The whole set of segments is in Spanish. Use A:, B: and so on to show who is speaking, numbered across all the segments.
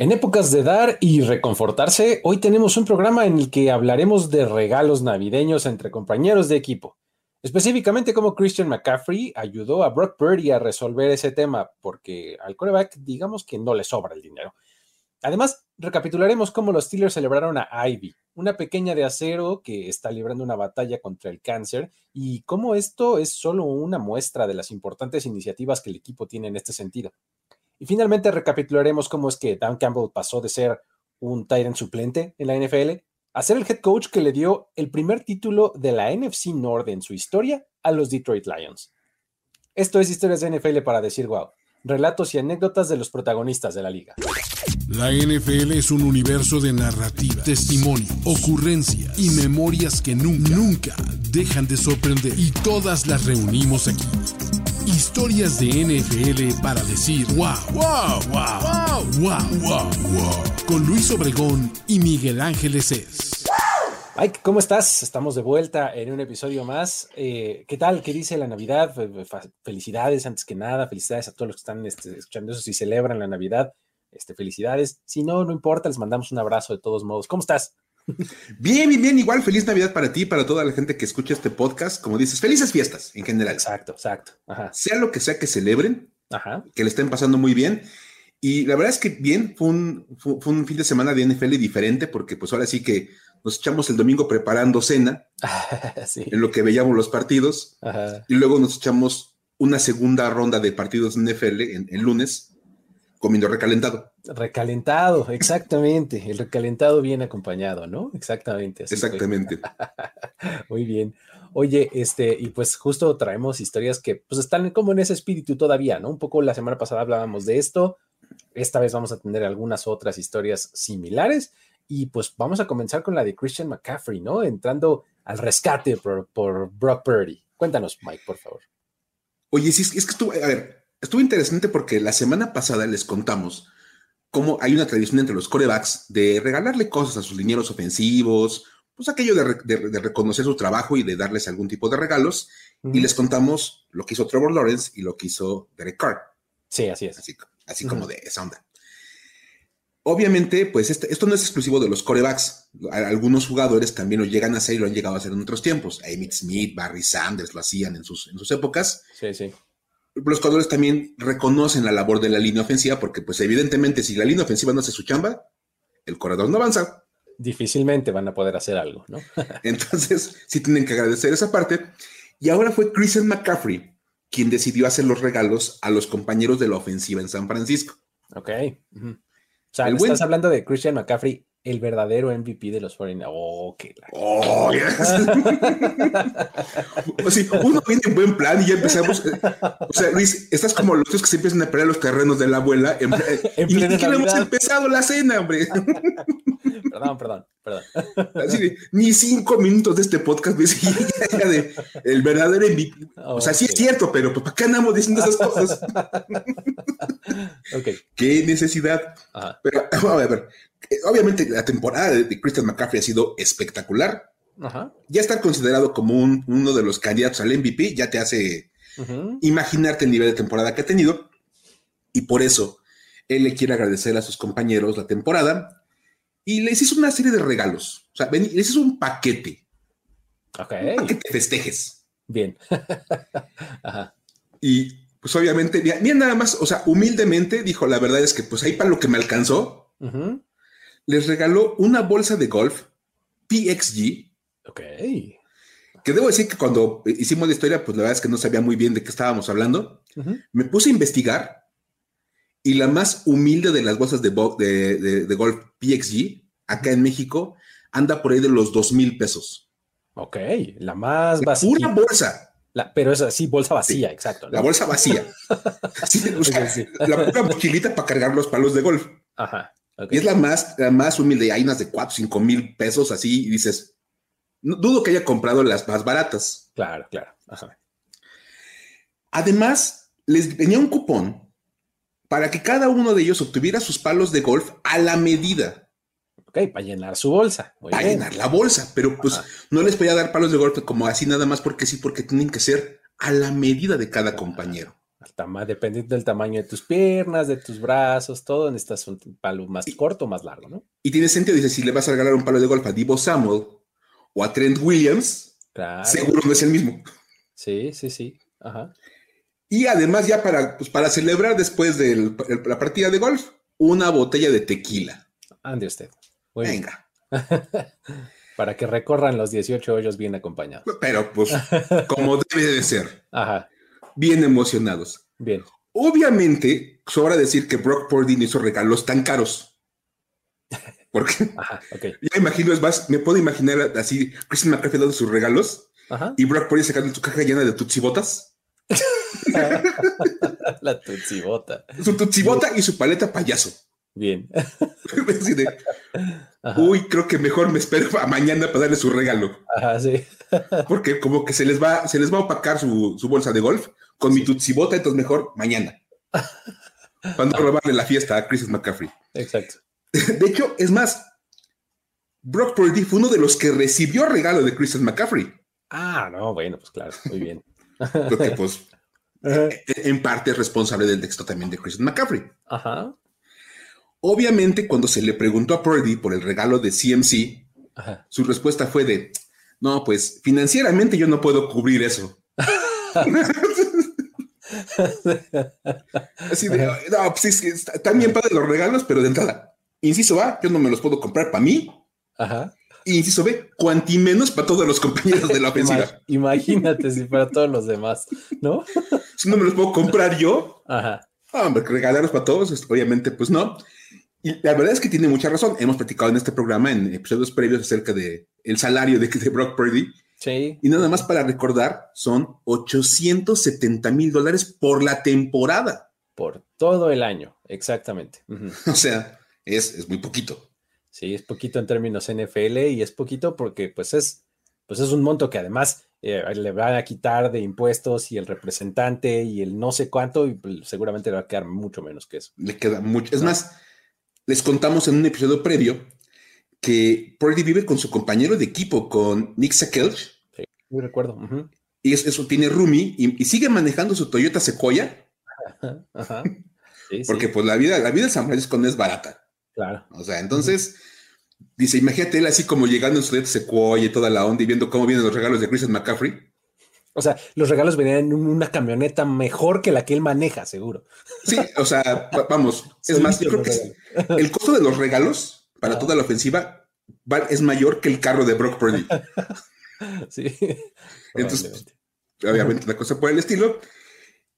A: En épocas de dar y reconfortarse, hoy tenemos un programa en el que hablaremos de regalos navideños entre compañeros de equipo. Específicamente cómo Christian McCaffrey ayudó a Brock Purdy a resolver ese tema, porque al quarterback digamos que no le sobra el dinero. Además, recapitularemos cómo los Steelers celebraron a Ivy, una pequeña de acero que está librando una batalla contra el cáncer, y cómo esto es solo una muestra de las importantes iniciativas que el equipo tiene en este sentido. Y finalmente recapitularemos cómo es que Dan Campbell pasó de ser un Titan suplente en la NFL a ser el head coach que le dio el primer título de la NFC North en su historia a los Detroit Lions. Esto es Historias de NFL para decir wow, relatos y anécdotas de los protagonistas de la liga.
B: La NFL es un universo de narrativa, testimonio, ocurrencias y memorias que nunca dejan de sorprender y todas las reunimos aquí Historias de NFL para decir wow, wow, wow, wow, wow, wow, Con Luis Obregón y Miguel Ángeles es.
A: Mike, ¿cómo estás? Estamos de vuelta en un episodio más. Eh, ¿Qué tal? ¿Qué dice la Navidad? Felicidades antes que nada. Felicidades a todos los que están este, escuchando eso. Si celebran la Navidad, este, felicidades. Si no, no importa, les mandamos un abrazo de todos modos. ¿Cómo estás?
C: Bien, bien, bien. Igual, feliz Navidad para ti, para toda la gente que escucha este podcast. Como dices, felices fiestas en general.
A: Exacto, exacto.
C: Sea lo que sea que celebren, que le estén pasando muy bien. Y la verdad es que bien, fue un, fue, un fin de semana de NFL diferente, porque pues ahora sí que nos echamos el domingo preparando cena, en lo que veíamos los partidos, y luego nos echamos una segunda ronda de partidos de NFL en, el lunes, comiendo recalentado.
A: Recalentado, exactamente. El recalentado bien acompañado, ¿no? Exactamente.
C: Exactamente.
A: Muy bien. Oye, este, y pues justo traemos historias que pues están como en ese espíritu todavía, ¿no? Un poco la semana pasada hablábamos de esto. Esta vez vamos a tener algunas otras historias similares. Y pues vamos a comenzar con la de Christian McCaffrey, ¿no? Entrando al rescate por, por Brock Purdy. Cuéntanos, Mike, por favor.
C: Oye, sí, es que estuvo, a ver, estuvo interesante porque la semana pasada les contamos cómo hay una tradición entre los corebacks de regalarle cosas a sus linieros ofensivos, pues aquello de, reconocer su trabajo y de darles algún tipo de regalos. Y les contamos lo que hizo Trevor Lawrence y lo que hizo Derek Carr.
A: Sí, así es.
C: Así, como de esa onda. Obviamente, pues este, esto no es exclusivo de los corebacks. Algunos jugadores también lo llegan a hacer y lo han llegado a hacer en otros tiempos. Amy Smith, Barry Sanders lo hacían en sus, en sus épocas.
A: Sí, sí
C: los jugadores también reconocen la labor de la línea ofensiva porque pues evidentemente si la línea ofensiva no hace su chamba, el corredor no avanza.
A: Difícilmente van a poder hacer algo, ¿no?
C: Entonces, sí tienen que agradecer esa parte. Y ahora fue Christian McCaffrey quien decidió hacer los regalos a los compañeros de la ofensiva en San Francisco.
A: Ok. O sea, estás hablando de Christian McCaffrey el verdadero MVP de los 49 Oh, qué
C: oh, o sea, uno viene en buen plan y ya empezamos. Eh, o sea, Luis, estás como los que se empiezan a pelear los terrenos de la abuela. En, y ni siquiera hemos empezado la cena, hombre.
A: perdón, perdón, perdón.
C: Así ni cinco minutos de este podcast ves de el verdadero MVP. o sea, sí es cierto, pero pues, ¿para qué andamos diciendo esas cosas?
A: ok.
C: ¿Qué necesidad? Pero, a ver, obviamente la temporada de Christian McCaffrey ha sido espectacular. Ya estar considerado como uno de los candidatos al MVP ya te hace imaginarte el nivel de temporada que ha tenido. Y por eso él le quiere agradecer a sus compañeros la temporada y les hizo una serie de regalos. O sea, les hizo un paquete.
A: Ok.
C: Un paquete de festejes.
A: Bien.
C: Y pues obviamente, bien nada más, o sea, humildemente dijo, la verdad es que pues ahí para lo que me alcanzó, les regaló una bolsa de golf PXG.
A: Ok.
C: Que debo decir que cuando hicimos la historia, pues la verdad es que no sabía muy bien de qué estábamos hablando. Me puse a investigar y la más humilde de las bolsas de, de, golf PXG, acá en México, anda por ahí de los dos mil pesos.
A: Ok, la más
C: básica. Una bolsa.
A: pero es así, bolsa vacía, exacto.
C: La bolsa vacía. La pura mochilita para cargar los palos de golf.
A: Ajá.
C: Y es la más, la más humilde. Hay unas de 4, 5 mil pesos así y dices, no, dudo que haya comprado las más baratas.
A: Claro, claro.
C: Además, les venía un cupón para que cada uno de ellos obtuviera sus palos de golf a la medida.
A: Ok, para llenar su bolsa.
C: para llenar la bolsa, pero pues no les podía dar palos de golf como así nada más porque sí, porque tienen que ser a la medida de cada compañero.
A: Dependiendo del tamaño de tus piernas, de tus brazos, todo, necesitas un palo más corto o más largo, ¿no?
C: Y tiene sentido, dice, si le vas a regalar un palo de golf a Divo Samuel o a Trent Williams, seguro no es el mismo.
A: Sí, sí, sí. Ajá.
C: Y además ya para, pues, para celebrar después de la partida de golf, una botella de tequila.
A: Ande usted.
C: Venga.
A: para que recorran los 18 hoyos bien acompañados.
C: Pero pues como debe de ser. Ajá. Bien emocionados.
A: Bien.
C: Obviamente, sobra decir que Brock Purdy hizo regalos tan caros. Porque Ajá, okay. ya imagino, es más, me puedo imaginar así, Christian McCaffrey dando sus regalos Ajá. y Brock Purdy sacando su caja llena de tutsibotas.
A: La tutsibota.
C: Su tutsibota y su paleta payaso.
A: Bien.
C: Uy, creo que mejor me espero a mañana para darle su regalo.
A: Ajá, sí.
C: Porque como que se les va, se les va a opacar su, bolsa de golf con mi tutsibota, entonces mejor mañana. Para no robarle la fiesta a Chris McCaffrey.
A: Exacto.
C: De hecho, es más, Brock Purdy fue uno de los que recibió regalo de Chris McCaffrey.
A: Ah, no, bueno, pues claro, muy bien.
C: Porque pues en parte es responsable del texto también de Christian McCaffrey.
A: Ajá.
C: Obviamente, cuando se le preguntó a Purdy por el regalo de CMC, su respuesta fue de, no, pues financieramente yo no puedo cubrir eso. Así de, no, pues es que están bien padres los regalos, pero de entrada, inciso va, yo no me los puedo comprar para mí.
A: Ajá.
C: Y inciso B, cuanti menos para todos los compañeros de la ofensiva.
A: Imagínate si para todos los demás, ¿no?
C: si no me los puedo comprar yo,
A: Ajá.
C: hombre, regalarlos para todos, obviamente, pues no. Y la verdad es que tiene mucha razón. Hemos platicado en este programa, en episodios previos, acerca de el salario de, de Brock Purdy.
A: Sí.
C: Y nada más para recordar, son 870 mil dólares por la temporada.
A: Por todo el año, exactamente.
C: O sea, es, es muy poquito.
A: Sí, es poquito en términos NFL y es poquito porque pues es, pues es un monto que además eh, le van a quitar de impuestos y el representante y el no sé cuánto y pues, seguramente le va a quedar mucho menos que eso.
C: Le queda mucho. Es más, les contamos en un episodio previo que Purdy vive con su compañero de equipo, con Nick Sakelch.
A: Sí, muy recuerdo.
C: Y eso tiene Rumi y, sigue manejando su Toyota Sequoia.
A: Ajá.
C: porque pues la vida, la vida de San Francisco no es barata.
A: Claro.
C: O sea, entonces, dice, imagínate él así como llegando en su Sequoia y toda la onda y viendo cómo vienen los regalos de Christian McCaffrey.
A: O sea, los regalos venían en una camioneta mejor que la que él maneja, seguro.
C: Sí, o sea, vamos, es más, yo creo que el costo de los regalos para toda la ofensiva es mayor que el carro de Brock Purdy.
A: Sí.
C: Entonces, obviamente, una cosa por el estilo.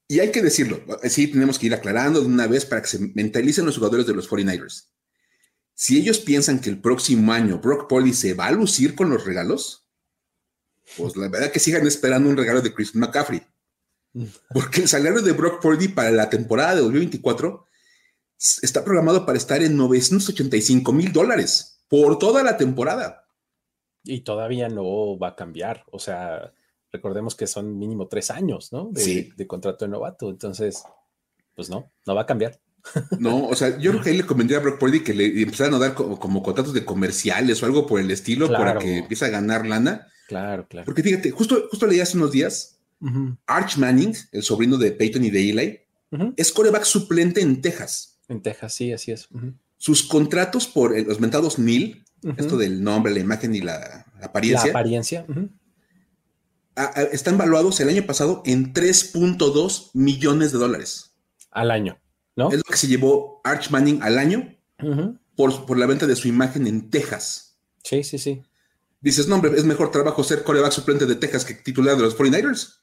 C: Y hay que decirlo, sí, tenemos que ir aclarando de una vez para que se mentalicen los jugadores de los 49ers si ellos piensan que el próximo año Brock Purdy se va a lucir con los regalos, pues la verdad que sigan esperando un regalo de Chris McCaffrey. Porque el salario de Brock Purdy para la temporada de 2024 está programado para estar en 985 mil dólares por toda la temporada.
A: Y todavía no va a cambiar. O sea, recordemos que son mínimo tres años, ¿no? De, de contrato de novato. Entonces, pues no, no va a cambiar.
C: No, o sea, yo creo que ahí le convendría a Brock Purdy que le empezaran a dar como, contratos de comerciales o algo por el estilo para que empiece a ganar lana.
A: Claro, claro.
C: Porque fíjate, justo, justo leí hace unos días, Arch Manning, el sobrino de Peyton y de Eli, es coreback suplente en Texas.
A: En Texas, sí, así es.
C: Sus contratos por los mentados mil, esto del nombre, la imagen y la, apariencia.
A: La apariencia.
C: están valuados el año pasado en 3.2 millones de dólares.
A: Al año.
C: Es lo que se llevó Arch Manning al año por, la venta de su imagen en Texas.
A: Sí, sí, sí.
C: Dices, no, hombre, es mejor trabajo ser coreback suplente de Texas que titular de los 49ers.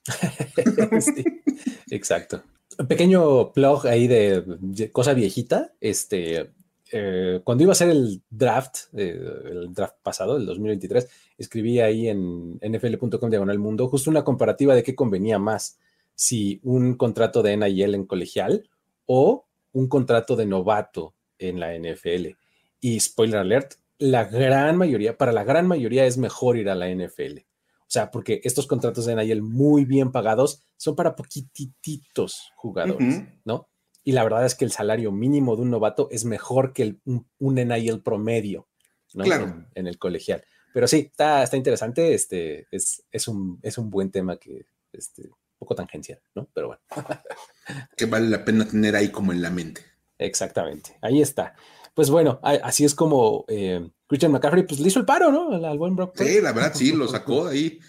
A: exacto. Pequeño plug ahí de, cosa viejita. Este, eh, cuando iba a ser el draft, eh, el draft pasado, el 2023, escribí ahí en nfl.com diagonal mundo justo una comparativa de qué convenía más, si un contrato de NIL en colegial o un contrato de novato en la NFL. Y spoiler alert, la gran mayoría, para la gran mayoría es mejor ir a la NFL. O sea, porque estos contratos de NIL muy bien pagados son para poquititos jugadores, ¿no? Y la verdad es que el salario mínimo de un novato es mejor que el, un, NIL promedio, ¿no?
C: Claro.
A: En, el colegial. Pero sí, está, está interesante. Este, es, es, un, es un buen tema que, este, poco tangencial, ¿no? Pero bueno.
C: que vale la pena tener ahí como en la mente.
A: Exactamente, ahí está. Pues bueno, así es como eh, Christian McCaffrey pues le hizo el paro, ¿no? Al, buen Brock.
C: Sí, la verdad sí, lo sacó ahí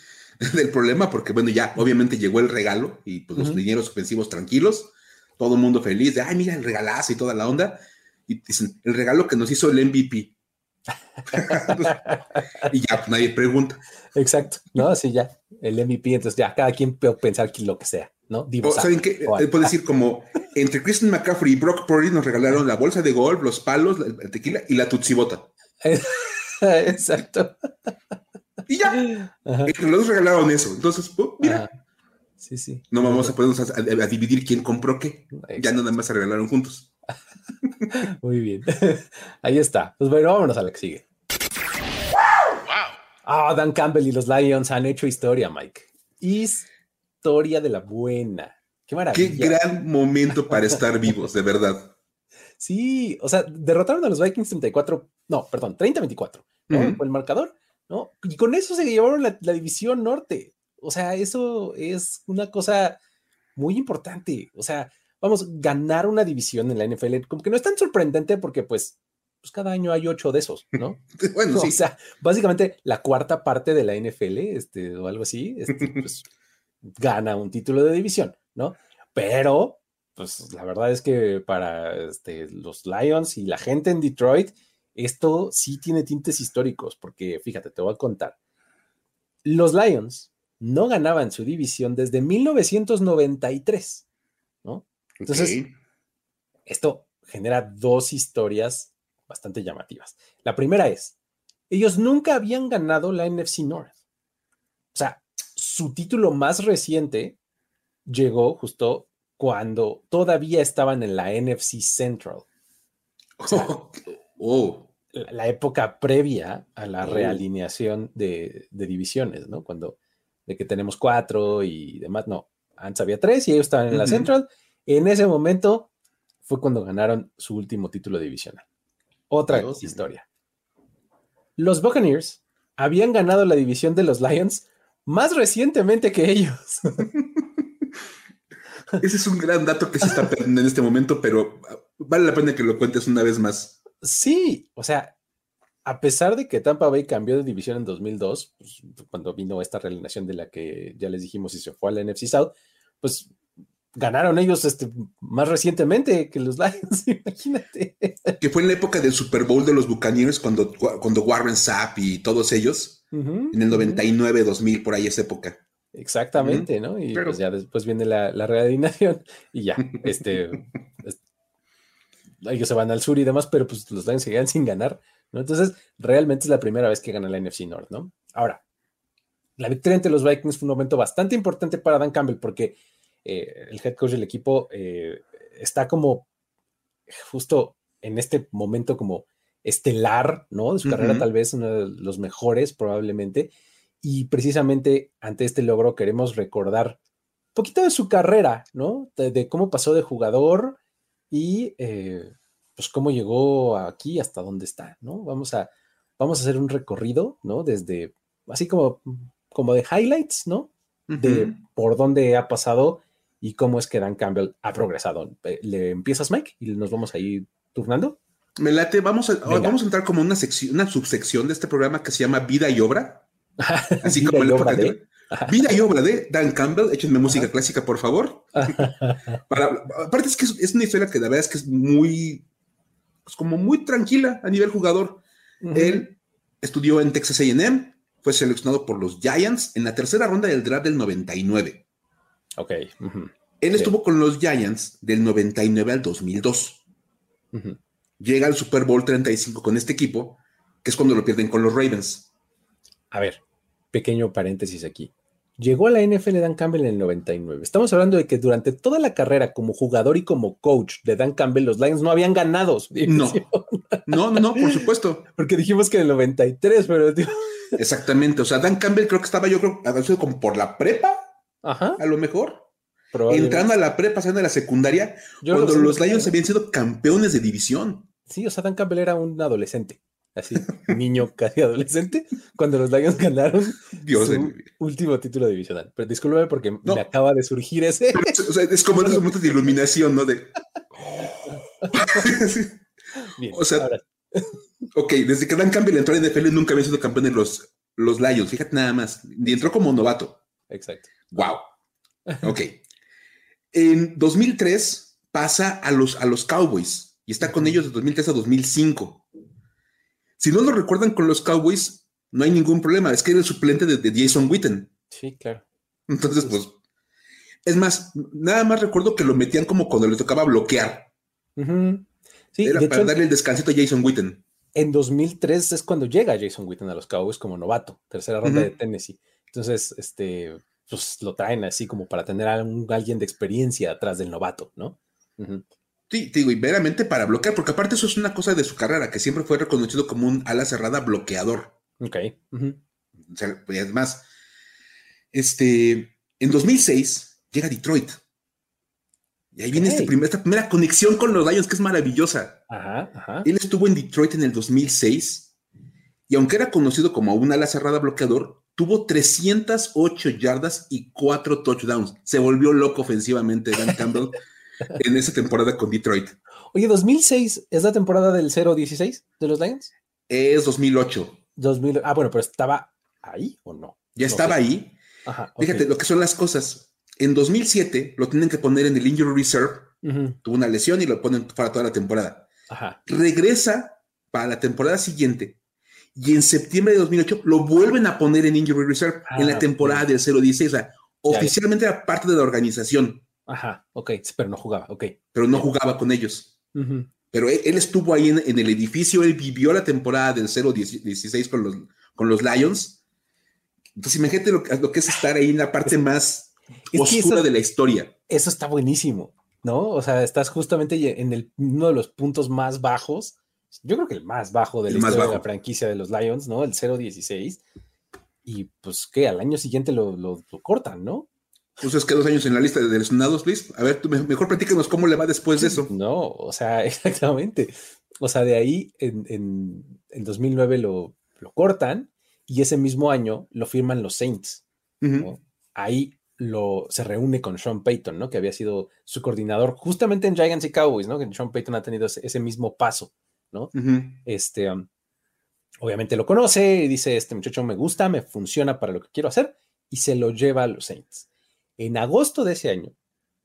C: del problema porque bueno, ya obviamente llegó el regalo y pues los linieros ofensivos tranquilos, todo el mundo feliz de, ay, mira el regalazo y toda la onda. Y dicen, el regalo que nos hizo el MVP. y ya pues, nadie pregunta.
A: Exacto, ¿no? Así ya, el MVP, entonces ya cada quien puede pensar lo que sea, ¿no?
C: o, ¿Saben qué? Puede decir como, entre Christian McCaffrey y Brock Purdy nos regalaron la bolsa de golf, los palos, la, tequila y la tutsibota.
A: Exacto.
C: Y ya, entre los dos regalaron eso. Entonces, mira.
A: Sí, sí.
C: No vamos a ponernos a, dividir quién compró qué. Ya nada más se regalaron juntos.
A: Muy bien. Ahí está. Pues bueno, vámonos a la que sigue. Ah, Dan Campbell y los Lions han hecho historia, Mike. Historia de la buena. Qué maravilla.
C: Qué gran momento para estar vivos, de verdad.
A: Sí, o sea, derrotaron a los Vikings 34, no, perdón, 30-24, ¿no? el marcador, ¿no? Y con eso se llevaron la, la, división norte. O sea, eso es una cosa muy importante. O sea, vamos, ganar una división en la NFL, como que no es tan sorprendente porque pues, pues cada año hay ocho de esos, ¿no?
C: bueno, sí.
A: O sea, básicamente la cuarta parte de la NFL, este, o algo así, este, pues, gana un título de división, ¿no? Pero, pues la verdad es que para este, los Lions y la gente en Detroit, esto sí tiene tintes históricos, porque fíjate, te voy a contar. Los Lions no ganaban su división desde 1993. Entonces, esto genera dos historias bastante llamativas. La primera es, ellos nunca habían ganado la NFC North. O sea, su título más reciente llegó justo cuando todavía estaban en la NFC Central.
C: oh.
A: La, época previa a la oh. realineación de, divisiones, ¿no? Cuando de que tenemos cuatro y demás, no, antes había tres y ellos estaban en la Central en ese momento fue cuando ganaron su último título divisional. Otra historia. Los Buccaneers habían ganado la división de los Lions más recientemente que ellos.
C: Ese es un gran dato que se está perdiendo en este momento, pero vale la pena que lo cuentes una vez más.
A: Sí, o sea, a pesar de que Tampa Bay cambió de división en 2002, pues, cuando vino esta realineación de la que ya les dijimos y se fue a la NFC South, pues ganaron ellos este, más recientemente que los Lions, imagínate.
C: Que fue en la época del Super Bowl de los Buccaneers, cuando, cuando Warren Sapp y todos ellos, en el 99, 2000, por ahí esa época.
A: Exactamente, ¿no? Y pues ya después viene la, la realineación y ya, este, ellos se van al sur y demás, pero pues los Lions se quedan sin ganar, ¿no? Entonces, realmente es la primera vez que gana la NFC North, ¿no? Ahora, la victoria entre los Vikings fue un momento bastante importante para Dan Campbell porque eh, el head coach del equipo eh, está como justo en este momento como estelar, ¿no? De su carrera, tal vez uno de los mejores probablemente. Y precisamente ante este logro queremos recordar un poquito de su carrera, ¿no? De, cómo pasó de jugador y eh, pues cómo llegó aquí hasta donde está, ¿no? Vamos a, vamos a hacer un recorrido, ¿no? Desde, así como, como de highlights, ¿no? De por dónde ha pasado y cómo es que Dan Campbell ha progresado. Eh, ¿Le empiezas, Mike? Y nos vamos a ir turnando.
C: Me late, vamos a, vamos a entrar como una sección, una subsección de este programa que se llama Vida y Obra. Así como obra de. Vida y obra de Dan Campbell. Échenme música clásica, por favor. Para, aparte es que es, una historia que la verdad es que es muy, pues como muy tranquila a nivel jugador. Él estudió en Texas A&M, fue seleccionado por los Giants en la tercera ronda del draft del 99.
A: Ok.
C: Él estuvo con los Giants del 99 al 2002. Llega al Super Bowl 35 con este equipo, que es cuando lo pierden con los Ravens.
A: A ver, pequeño paréntesis aquí. Llegó a la NFL Dan Campbell en el 99. Estamos hablando de que durante toda la carrera como jugador y como coach de Dan Campbell, los Lions no habían ganado.
C: No. no, no, no, por supuesto.
A: Porque dijimos que en el 93, pero...
C: Exactamente. O sea, Dan Campbell creo que estaba, yo creo, como por la prepa
A: Ajá.
C: A lo mejor. Entrando a la prepa, pasando a la secundaria, cuando los Lions habían sido campeones de división.
A: Sí, o sea, Dan Campbell era un adolescente. así, niño casi adolescente, cuando los Lions ganaron su último título divisional. Pero discúlpeme porque me acaba de surgir ese.
C: o sea, es como esos momentos de iluminación, ¿no? De... o sea, ok, desde que Dan Campbell entró en NFL nunca había sido campeón de los, los Lions, fíjate nada más, y entró como novato.
A: Exacto.
C: Wow. Ok. En 2003 pasa a los, a los Cowboys y está con ellos de 2003 a 2005. Si no lo recuerdan con los Cowboys, no hay ningún problema. Es que era el suplente de, Jason Witten.
A: Sí, claro.
C: Entonces, pues, es más, nada más recuerdo que lo metían como cuando le tocaba bloquear. sí, era para darle el descansito a Jason Witten.
A: En 2003 es cuando llega Jason Witten a los Cowboys como novato, tercera ronda de Tennessee. Entonces, este, pues lo traen así como para tener a alguien de experiencia atrás del novato, ¿no?
C: Sí, digo, y veramente para bloquear, porque aparte eso es una cosa de su carrera, que siempre fue reconocido como un ala cerrada bloqueador.
A: Ok.
C: O sea, además, este, en 2006 llega Detroit. Y ahí viene este esta primera conexión con los Lions, que es maravillosa.
A: Ajá, ajá.
C: Él estuvo en Detroit en el 2006, y aunque era conocido como un ala cerrada bloqueador, tuvo 308 yardas y 4 touchdowns. Se volvió loco ofensivamente Dan Campbell en esa temporada con Detroit.
A: Oye, 2006 es la temporada del 0-16 de los Lions?
C: Es 2008.
A: 2000, ah, bueno, pero estaba ahí o no?
C: Ya estaba ahí. Ajá, Fíjate lo que son las cosas. En 2007 lo tienen que poner en el Injury Reserve. Tuvo una lesión y lo ponen para toda la temporada.
A: Ajá.
C: Regresa para la temporada siguiente y en septiembre de 2008 lo vuelven a poner en Injury Reserve en la ah, temporada del 016. O sea, oficialmente era parte de la organización.
A: Ajá, ok, pero no jugaba, ok.
C: Pero no jugaba con ellos. Pero él, estuvo ahí en, el edificio, él vivió la temporada del 016 con los, con los Lions. Entonces imagínate lo, lo que es estar ahí en la parte más oscura de la historia.
A: Eso está buenísimo, ¿no? O sea, estás justamente en el, uno de los puntos más bajos yo creo que el más bajo de la, de la franquicia de los Lions, ¿no? El 0-16. Y pues que al año siguiente lo, cortan, ¿no?
C: Pues es que dos años en la lista de lesionados, Luis. A ver, tú mejor platícanos cómo le va después de eso.
A: No, o sea, exactamente. O sea, de ahí en, en, 2009 lo, lo, cortan y ese mismo año lo firman los Saints. Ahí lo, se reúne con Sean Payton, ¿no? Que había sido su coordinador justamente en Giants y Cowboys, ¿no? Que Sean Payton ha tenido ese mismo paso ¿no? Este, obviamente lo conoce y dice, este muchacho me gusta, me funciona para lo que quiero hacer, y se lo lleva a los Saints. En agosto de ese año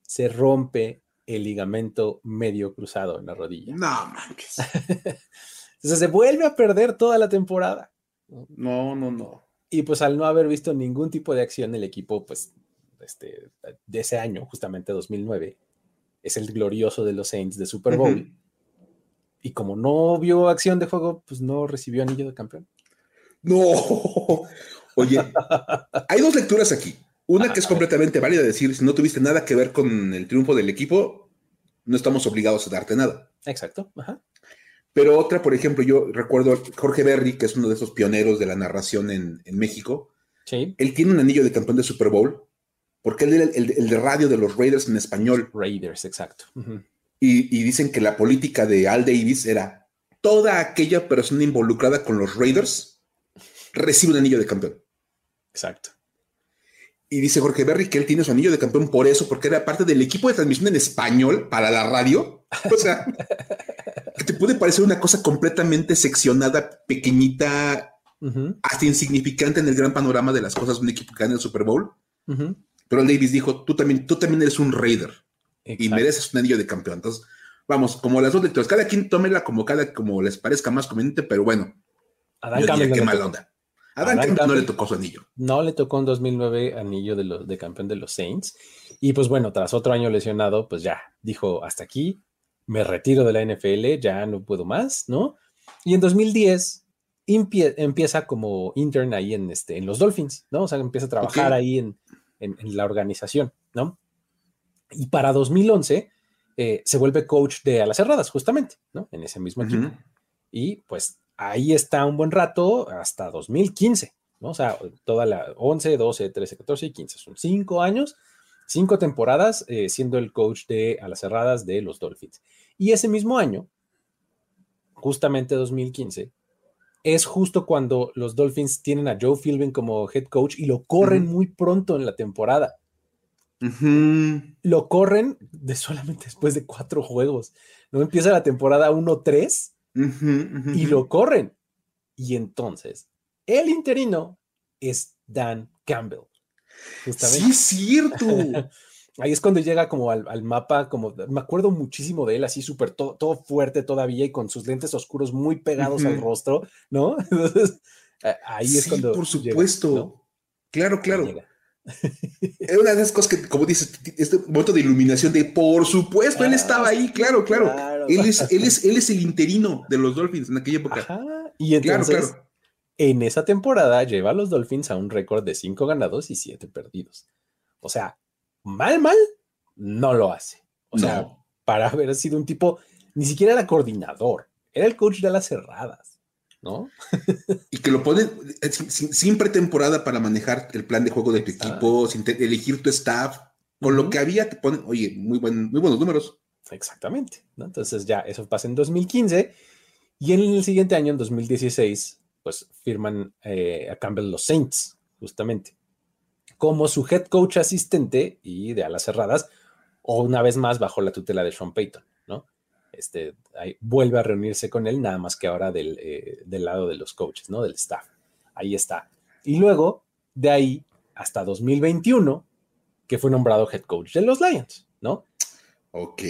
A: se rompe el ligamento medio cruzado en la rodilla.
C: No, manches.
A: Entonces se vuelve a perder toda la temporada.
C: No, no, no.
A: Y pues al no haber visto ningún tipo de acción, el equipo, pues, este, de ese año, justamente 2009, es el glorioso de los Saints de Super Bowl y como no vio acción de juego, pues no recibió anillo de campeón.
C: No. Oye, hay dos lecturas aquí. Una que es completamente válida, decir, si no tuviste nada que ver con el triunfo del equipo, no estamos obligados a darte nada.
A: Exacto.
C: Pero otra, por ejemplo, yo recuerdo Jorge Berry, que es uno de esos pioneros de la narración en, México.
A: Sí.
C: Él tiene un anillo de campeón de Super Bowl, porque él era el, de radio de los Raiders en español.
A: Raiders, exacto
C: y, dicen que la política de Al Davis era toda aquella persona involucrada con los Raiders recibe un anillo de campeón.
A: Exacto.
C: Y dice Jorge Berry que él tiene su anillo de campeón por eso, porque era parte del equipo de transmisión en español para la radio. O sea, que te puede parecer una cosa completamente seccionada, pequeñita, hasta insignificante en el gran panorama de las cosas de un equipo que gana el Super Bowl. Pero Al Davis dijo, tú también, tú también eres un Raider y mereces un anillo de campeón. Entonces, vamos, como las dos lecturas, cada quien tómela como cada, como les parezca más conveniente, pero bueno,
A: yo diría,
C: qué mala onda. A Dan, no le tocó su anillo.
A: No le tocó en 2009 anillo de, los, de campeón de los Saints. Y pues bueno, tras otro año lesionado, pues ya dijo hasta aquí, me retiro de la NFL, ya no puedo más, ¿no? Y en 2010 empieza como intern ahí en, este, en los Dolphins, ¿no? O sea, empieza a trabajar ahí en, en, en, la organización, ¿no? Y para 2011 eh, se vuelve coach de alas cerradas, justamente, ¿no? En ese mismo equipo. Y pues ahí está un buen rato hasta 2015, ¿no? O sea, toda la 11, 12, 13, 14 y 15. Son cinco años, cinco temporadas eh, siendo el coach de alas cerradas de los Dolphins. Y ese mismo año, justamente 2015, es justo cuando los Dolphins tienen a Joe Philbin como head coach y lo corren muy pronto en la temporada. Lo corren de solamente después de cuatro juegos. No empieza la temporada 1-3 y lo corren. Y entonces, el interino es Dan Campbell.
C: Sí, es cierto.
A: Ahí es cuando llega como al, mapa, como me acuerdo muchísimo de él, así súper todo, fuerte todavía y con sus lentes oscuros muy pegados al rostro, ¿no? Entonces, ahí es cuando.
C: Por supuesto. Claro, claro. Es una de esas cosas que, como dices, este momento de iluminación de por supuesto, él estaba ahí, claro, claro. Él, es, él, es, él es el interino de los Dolphins en aquella época.
A: Y entonces, en esa temporada lleva a los Dolphins a un récord de 5 ganados y 7 perdidos. O sea, mal, mal, no lo hace. O sea, para haber sido un tipo, ni siquiera era coordinador, era el coach de las cerradas, ¿no?
C: y que lo ponen eh, sin, pretemporada para manejar el plan de juego de tu equipo, sin elegir tu staff. Con lo que había, te ponen, oye, muy, buen, muy buenos números.
A: Exactamente. Entonces ya eso pasa en 2015 y en el siguiente año, en 2016, pues firman eh, a Campbell los Saints, justamente como su head coach asistente y de alas cerradas, o una vez más bajo la tutela de Sean Payton, ¿no? Este, vuelve a reunirse con él, nada más que ahora del, eh, del lado de los coaches, ¿no? Del staff. Ahí está. Y luego, de ahí hasta 2021, que fue nombrado head coach de los Lions, ¿no?
C: Ok.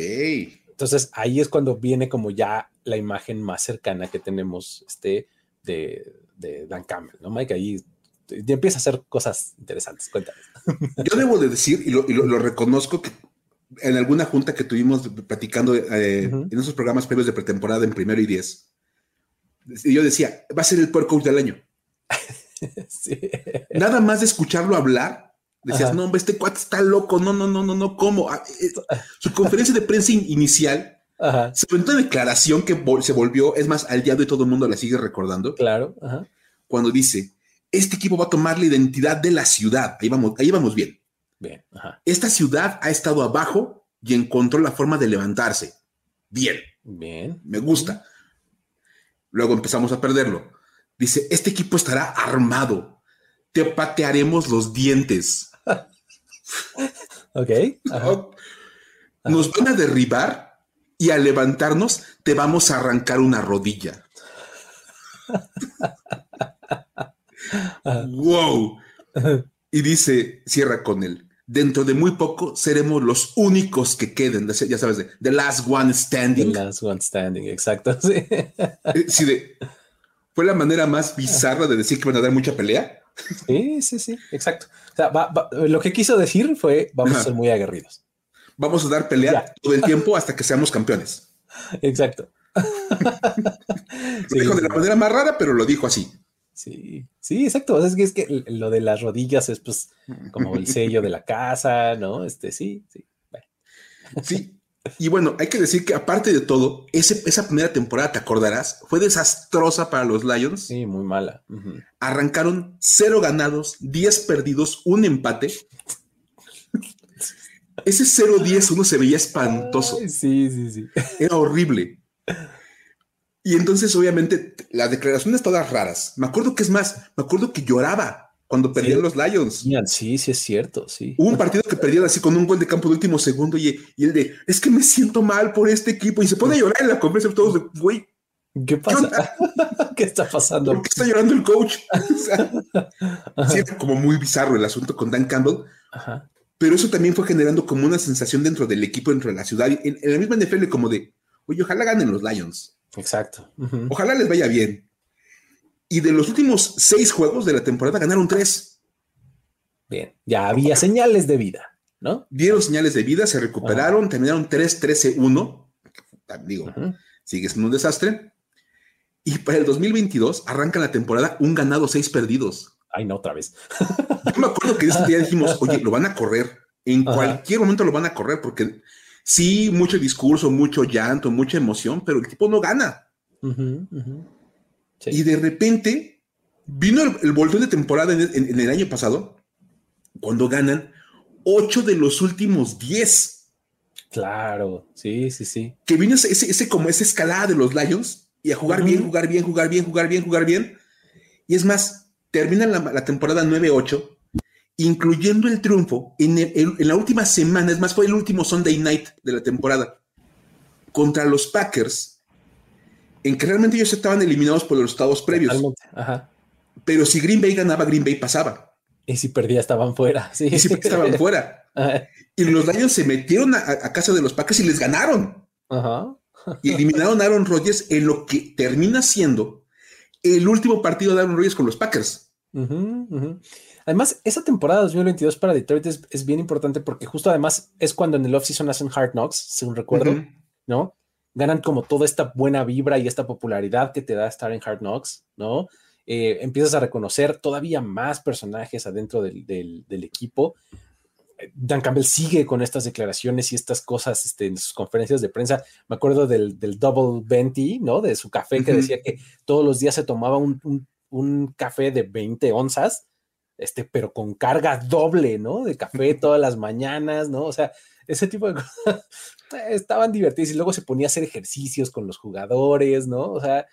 A: Entonces ahí es cuando viene como ya la imagen más cercana que tenemos este, de, de Dan Campbell, ¿no, Mike? Ahí y empieza a hacer cosas interesantes. Cuéntame.
C: Yo debo de decir, y lo, reconozco, que en alguna junta que tuvimos platicando eh, en esos programas previos de pretemporada en primero y diez, yo decía, va a ser el peor coach del año. Nada más de escucharlo hablar, decías, no, hombre, este cuate está loco, no, no, no, no, no, ¿cómo? Ah, eh, su conferencia de prensa inicial se fue una declaración que se volvió, es más, al diablo y todo el mundo la sigue recordando.
A: Claro.
C: Cuando dice, este equipo va a tomar la identidad de la ciudad. Ahí vamos, ahí vamos bien.
A: Bien.
C: Esta ciudad ha estado abajo y encontró la forma de levantarse. Bien.
A: Bien.
C: Me gusta. Luego empezamos a perderlo. Dice, este equipo estará armado. Te patearemos los dientes.
A: Ok.
C: Nos van a derribar y al levantarnos te vamos a arrancar una rodilla. wow. Y dice, cierra con él. Dentro de muy poco seremos los únicos que queden, ya sabes, de The Last One Standing.
A: The Last One Standing, exacto.
C: Sí. Eh, fue la manera más bizarra de decir que van a dar mucha pelea.
A: Sí, sí, sí, exacto. O sea, lo que quiso decir fue, vamos a ser muy aguerridos.
C: Vamos a dar pelea todo el tiempo hasta que seamos campeones.
A: Exacto.
C: lo dijo de la manera más rara, pero lo dijo así.
A: Sí, sí, exacto. es que, es que lo de las rodillas es pues como el sello de la casa, ¿no? Este, sí, sí.
C: Sí. Y bueno, hay que decir que aparte de todo, esa primera temporada, te acordarás, fue desastrosa para los Lions.
A: Sí, muy mala.
C: Arrancaron cero ganados, diez perdidos, un empate. Ese 0-10 uno se veía espantoso.
A: sí, sí, sí.
C: Era horrible. Y entonces, obviamente, las declaraciones todas raras. Me acuerdo que es más, me acuerdo que lloraba cuando perdían los Lions.
A: Sí, sí, es cierto, sí.
C: Hubo un partido que perdieron así con un gol de campo de último segundo y, y el de, es que me siento mal por este equipo y se pone a llorar en la conferencia todos de, güey.
A: ¿Qué pasa? ¿Qué, está pasando?
C: ¿Por qué está llorando el coach? sí, como muy bizarro el asunto con Dan Campbell. Pero eso también fue generando como una sensación dentro del equipo, dentro de la ciudad, en, en la misma NFL, como de, oye, ojalá ganen los Lions.
A: Exacto.
C: Ojalá les vaya bien. Y de los últimos seis juegos de la temporada ganaron tres.
A: Bien, ya había señales de vida, ¿no?
C: Dieron señales de vida, se recuperaron, terminaron 3-13-1. Digo, sigue siendo un desastre. Y para el 2022 arranca la temporada un ganado, seis perdidos.
A: Ay, no, otra vez.
C: Yo me acuerdo que ese día dijimos, oye, lo van a correr. En cualquier momento lo van a correr porque sí, mucho discurso, mucho llanto, mucha emoción, pero el tipo no gana. Y de repente vino el, el de temporada en, el año pasado, cuando ganan ocho de los últimos diez.
A: Claro, sí, sí, sí.
C: Que vino ese, como esa escalada de los Lions y a jugar bien, jugar bien, jugar bien, jugar bien, jugar bien. Y es más, terminan la, temporada 9-8, incluyendo el triunfo en, en, la última semana, es más, fue el último Sunday night de la temporada, contra los Packers, en que realmente ellos estaban eliminados por los estados previos. Pero si Green Bay ganaba, Green Bay pasaba.
A: Y si perdía, estaban fuera. Sí.
C: Y si perdía, estaban fuera. Y los Lions se metieron a, casa de los Packers y les ganaron. Y eliminaron a Aaron Rodgers en lo que termina siendo el último partido de Aaron Rodgers con los Packers.
A: Además, esa temporada 2022 para Detroit es, bien importante porque justo además es cuando en el offseason hacen Hard Knocks, según recuerdo, ¿no? Ganan como toda esta buena vibra y esta popularidad que te da estar en Hard Knocks, ¿no? Eh, empiezas a reconocer todavía más personajes adentro del, equipo. Dan Campbell sigue con estas declaraciones y estas cosas este, en sus conferencias de prensa. Me acuerdo del, double venti, ¿no? De su café que decía que todos los días se tomaba un, café de 20 onzas, este, pero con carga doble, ¿no? De café todas las mañanas, ¿no? O sea, ese tipo de cosas estaban divertidas y luego se ponía a hacer ejercicios con los jugadores, ¿no? O sea,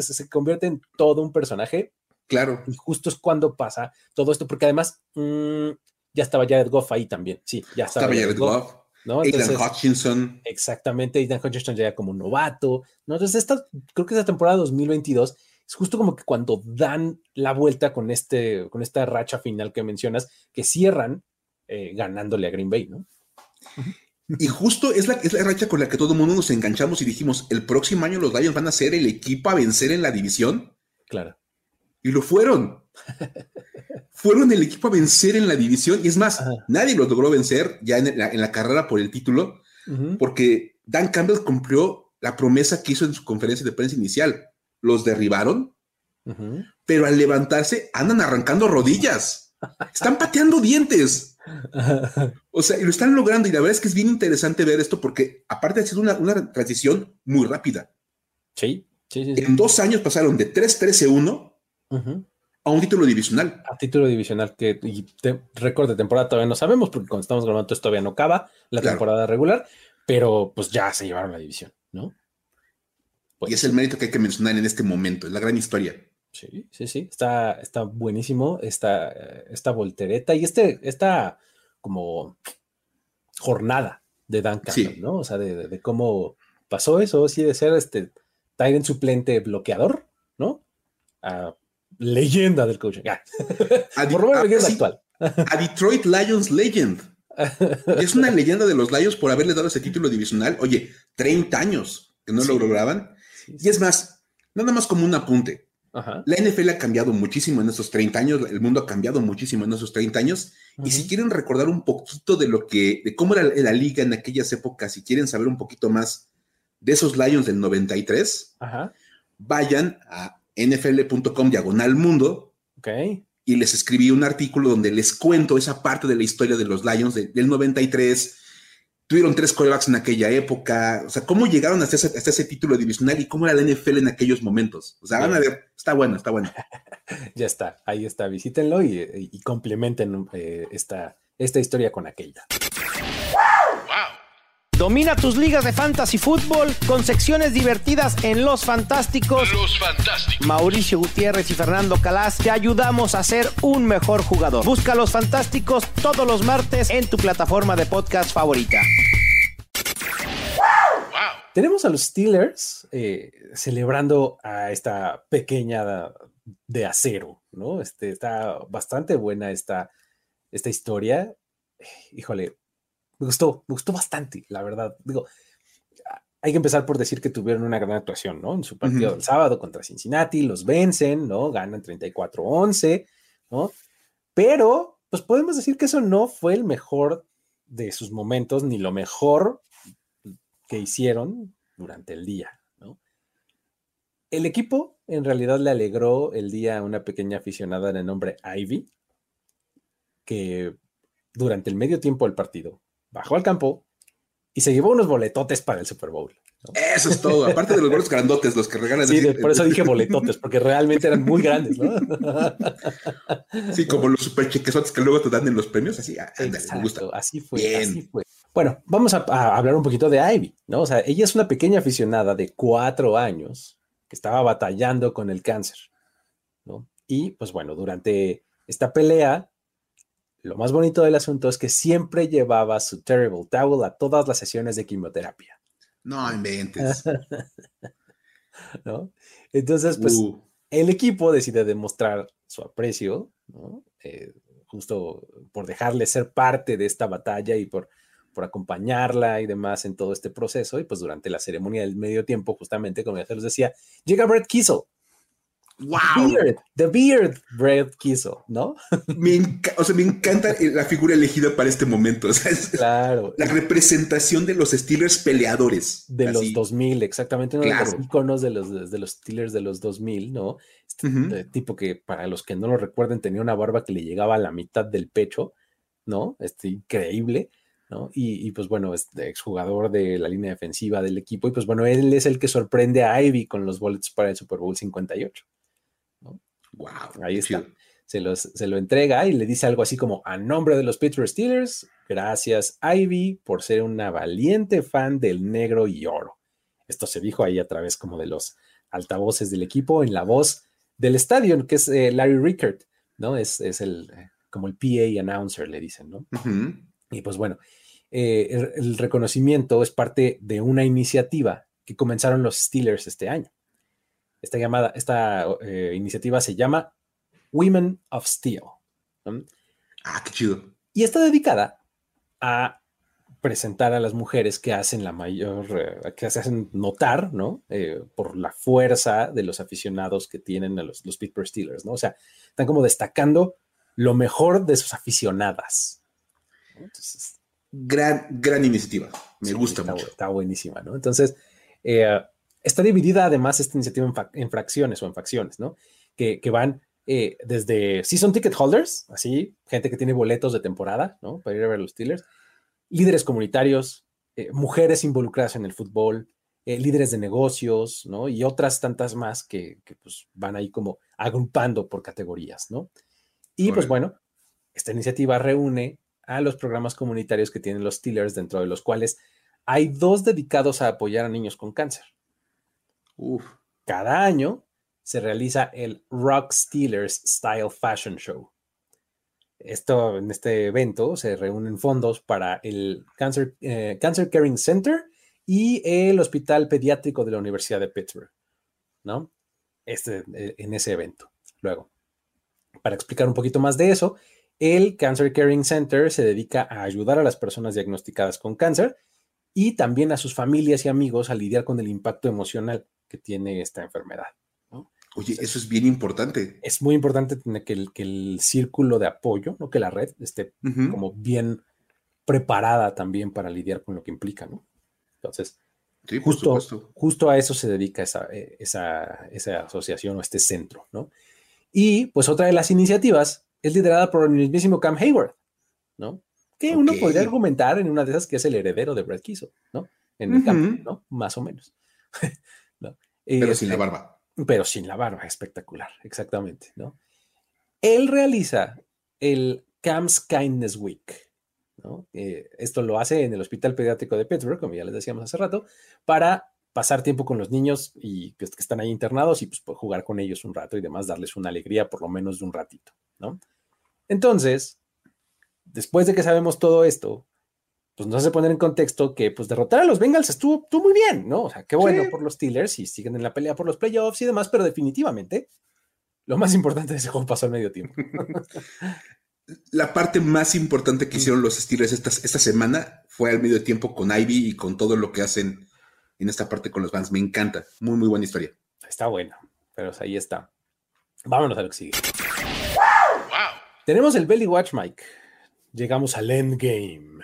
A: se convierte en todo un personaje.
C: Claro.
A: Y justo es cuando pasa todo esto, porque además mm, ya estaba Jared Goff ahí también. Sí, ya estaba,
C: Jared, Goff. ¿no? Aidan Hutchinson.
A: Exactamente, Aidan Hutchinson ya como novato. ¿no? Entonces, esta, creo que esta temporada 2022 es justo como que cuando dan la vuelta con, este, con esta racha final que mencionas, que cierran eh, ganándole a Green Bay, ¿no?
C: Y justo es la, es la racha con la que todo el mundo nos enganchamos y dijimos, el próximo año los Lions van a ser el equipo a vencer en la división.
A: Claro.
C: Y lo fueron. fueron el equipo a vencer en la división. Y es más, nadie los logró vencer ya en la, carrera por el título, porque Dan Campbell cumplió la promesa que hizo en su conferencia de prensa inicial. Los derribaron, pero al levantarse andan arrancando rodillas. Están pateando dientes. O sea, y lo están logrando y la verdad es que es bien interesante ver esto porque aparte ha sido una, una transición muy rápida.
A: Sí, sí, sí,
C: En dos años pasaron de 3-13-1 a un título divisional.
A: A título divisional que, y récord de temporada todavía no sabemos porque cuando estamos grabando esto todavía no acaba la temporada regular, pero pues ya se llevaron la división, ¿no?
C: Y es el mérito que hay que mencionar en este momento, es la gran historia.
A: Sí, sí, sí, está, está buenísimo esta, esta voltereta y este, esta como jornada de Dan Campbell, ¿no? O sea, de, cómo pasó eso, sí, de ser este Tyrant suplente bloqueador, ¿no? A leyenda del coaching. Ah.
C: A, Por lo menos actual. a Detroit Lions Legend. es una leyenda de los Lions por haberle dado ese título divisional. Oye, 30 años que no lo lograban. Y es más, nada más como un apunte. La NFL ha cambiado muchísimo en esos 30 años, el mundo ha cambiado muchísimo en esos 30 años. Y si quieren recordar un poquito de lo que, de cómo era la, liga en aquellas épocas, si quieren saber un poquito más de esos Lions del 93, vayan a nfl.com diagonal mundo. Y les escribí un artículo donde les cuento esa parte de la historia de los Lions del 93, tuvieron tres corebacks en aquella época, o sea, cómo llegaron hasta ese, ese, título divisional y cómo era la NFL en aquellos momentos. O sea, van a ver, está bueno, está bueno.
A: ya está, ahí está, visítenlo y, complementen eh, esta, esta historia con aquella. Domina tus ligas de fantasy fútbol con secciones divertidas en Los Fantásticos. Los Fantásticos. Mauricio Gutiérrez y Fernando Calas te ayudamos a ser un mejor jugador. Busca Los Fantásticos todos los martes en tu plataforma de podcast favorita. Tenemos a los Steelers eh, celebrando a esta pequeña de acero, ¿no? Este, está bastante buena esta, esta historia. Híjole, me gustó, me gustó bastante, la verdad. Digo, hay que empezar por decir que tuvieron una gran actuación, ¿no? En su partido del sábado contra Cincinnati, los vencen, ¿no? Ganan 34-11, ¿no? Pero, pues podemos decir que eso no fue el mejor de sus momentos, ni lo mejor que hicieron durante el día, ¿no? El equipo en realidad le alegró el día a una pequeña aficionada de nombre Ivy, que durante el medio tiempo del partido bajó al campo y se llevó unos boletotes para el Super Bowl.
C: Eso es todo, aparte de los boletos grandotes, los que regalan.
A: Sí, por eso dije boletotes, porque realmente eran muy grandes, ¿no?
C: Sí, como los super chequesotes que luego te dan en los premios, así, ah, me gusta.
A: Así fue, así fue. Bueno, vamos a, hablar un poquito de Ivy, ¿no? O sea, ella es una pequeña aficionada de cuatro años que estaba batallando con el cáncer. ¿no? Y pues bueno, durante esta pelea, lo más bonito del asunto es que siempre llevaba su Terrible Towel a todas las sesiones de quimioterapia.
C: No inventes.
A: ¿No? Entonces, pues uh. el equipo decide demostrar su aprecio, ¿no? Eh, justo por dejarle ser parte de esta batalla y por, por acompañarla y demás en todo este proceso. Y pues durante la ceremonia del medio tiempo, justamente, como ya se los decía, llega Brett Kiesel,
C: Wow.
A: The Beard, Brett Kiesel, ¿no?
C: Me, o sea, me encanta la figura elegida para este momento.
A: claro.
C: La representación de los Steelers peleadores.
A: De los 2000, exactamente. Uno de los iconos de los, de los Steelers de los 2000, ¿no? Este tipo que, para los que no lo recuerden, tenía una barba que le llegaba a la mitad del pecho, ¿no? Este, increíble. ¿no? Y, y, pues bueno, es exjugador de la línea defensiva del equipo. Y pues bueno, él es el que sorprende a Ivy con los bullets para el Super Bowl 58.
C: Wow.
A: Ahí está. Se, los, se, lo entrega y le dice algo así como, a nombre de los Pittsburgh Steelers, gracias Ivy por ser una valiente fan del negro y oro. Esto se dijo ahí a través como de los altavoces del equipo en la voz del estadio, que es eh, Larry Rickert, ¿no? Es, es el, eh, como el PA announcer, le dicen, ¿no? Y pues bueno, eh, el, el, reconocimiento es parte de una iniciativa que comenzaron los Steelers este año. Esta, llamada, esta eh, iniciativa se llama Women of Steel.
C: Ah, qué chido.
A: Y está dedicada a presentar a las mujeres que hacen la mayor, eh, que se hacen notar, ¿no? Eh, por la fuerza de los aficionados que tienen a los, los Pittsburgh Steelers, ¿no? O sea, están como destacando lo mejor de sus aficionadas.
C: gran, gran iniciativa. Me gusta
A: está,
C: mucho.
A: Está buenísima, ¿no? Entonces, Está dividida además esta iniciativa en, fracciones o en facciones, ¿no? Que, van eh, desde season ticket holders, así, gente que tiene boletos de temporada, ¿no? Para ir a ver los Steelers, líderes comunitarios, eh, mujeres involucradas en el fútbol, eh, líderes de negocios, ¿no? Y otras tantas más que, pues, van ahí como agrupando por categorías, ¿no? Y pues bueno, esta iniciativa reúne a los programas comunitarios que tienen los Steelers, dentro de los cuales hay dos dedicados a apoyar a niños con cáncer. Cada año se realiza el Rock Steelers Style Fashion Show. Esto, en este evento se reúnen fondos para el Cancer, eh, Cancer Caring Center y el Hospital Pediátrico de la Universidad de Pittsburgh, ¿no? Este, eh, en ese evento. Luego, para explicar un poquito más de eso, el Cancer Caring Center se dedica a ayudar a las personas diagnosticadas con cáncer y también a sus familias y amigos a lidiar con el impacto emocional que tiene esta enfermedad.
C: Oye, eso es bien importante.
A: Es muy importante que el, que el círculo de apoyo, ¿no? que la red esté como bien preparada también para lidiar con lo que implica, ¿no? Entonces, justo, justo a eso se dedica esa, eh, esa, esa, asociación o este centro, ¿no? Y pues otra de las iniciativas es liderada por el mismísimo Cam Hayward, ¿no? Que uno podría argumentar en una de esas que es el heredero de Brett Kiesel, ¿no? En el campo, ¿no? Más o menos.
C: Pero sin la este, barba.
A: Pero sin la barba, espectacular, exactamente, ¿no? Él realiza el Camps Kindness Week, ¿no? Eh, esto lo hace en el Hospital Pediátrico de Pittsburgh, como ya les decíamos hace rato, para pasar tiempo con los niños y que, están ahí internados y pues, jugar con ellos un rato y demás, darles una alegría por lo menos de un ratito, ¿no? Entonces, después de que sabemos todo esto, pues nos hace poner en contexto que pues derrotar a los Bengals estuvo, muy bien, ¿no? O sea, qué bueno por los Steelers y siguen en la pelea por los playoffs y demás, pero definitivamente lo más importante de ese juego pasó al medio tiempo.
C: la parte más importante que hicieron los Steelers esta, esta semana fue al medio tiempo con Ivy y con todo lo que hacen en esta parte con los Vans. Me encanta. Muy, muy buena historia.
A: Está buena, pero ahí está. Vámonos a lo que sigue. Wow. Tenemos el Belly Watch, Mike. Llegamos al endgame.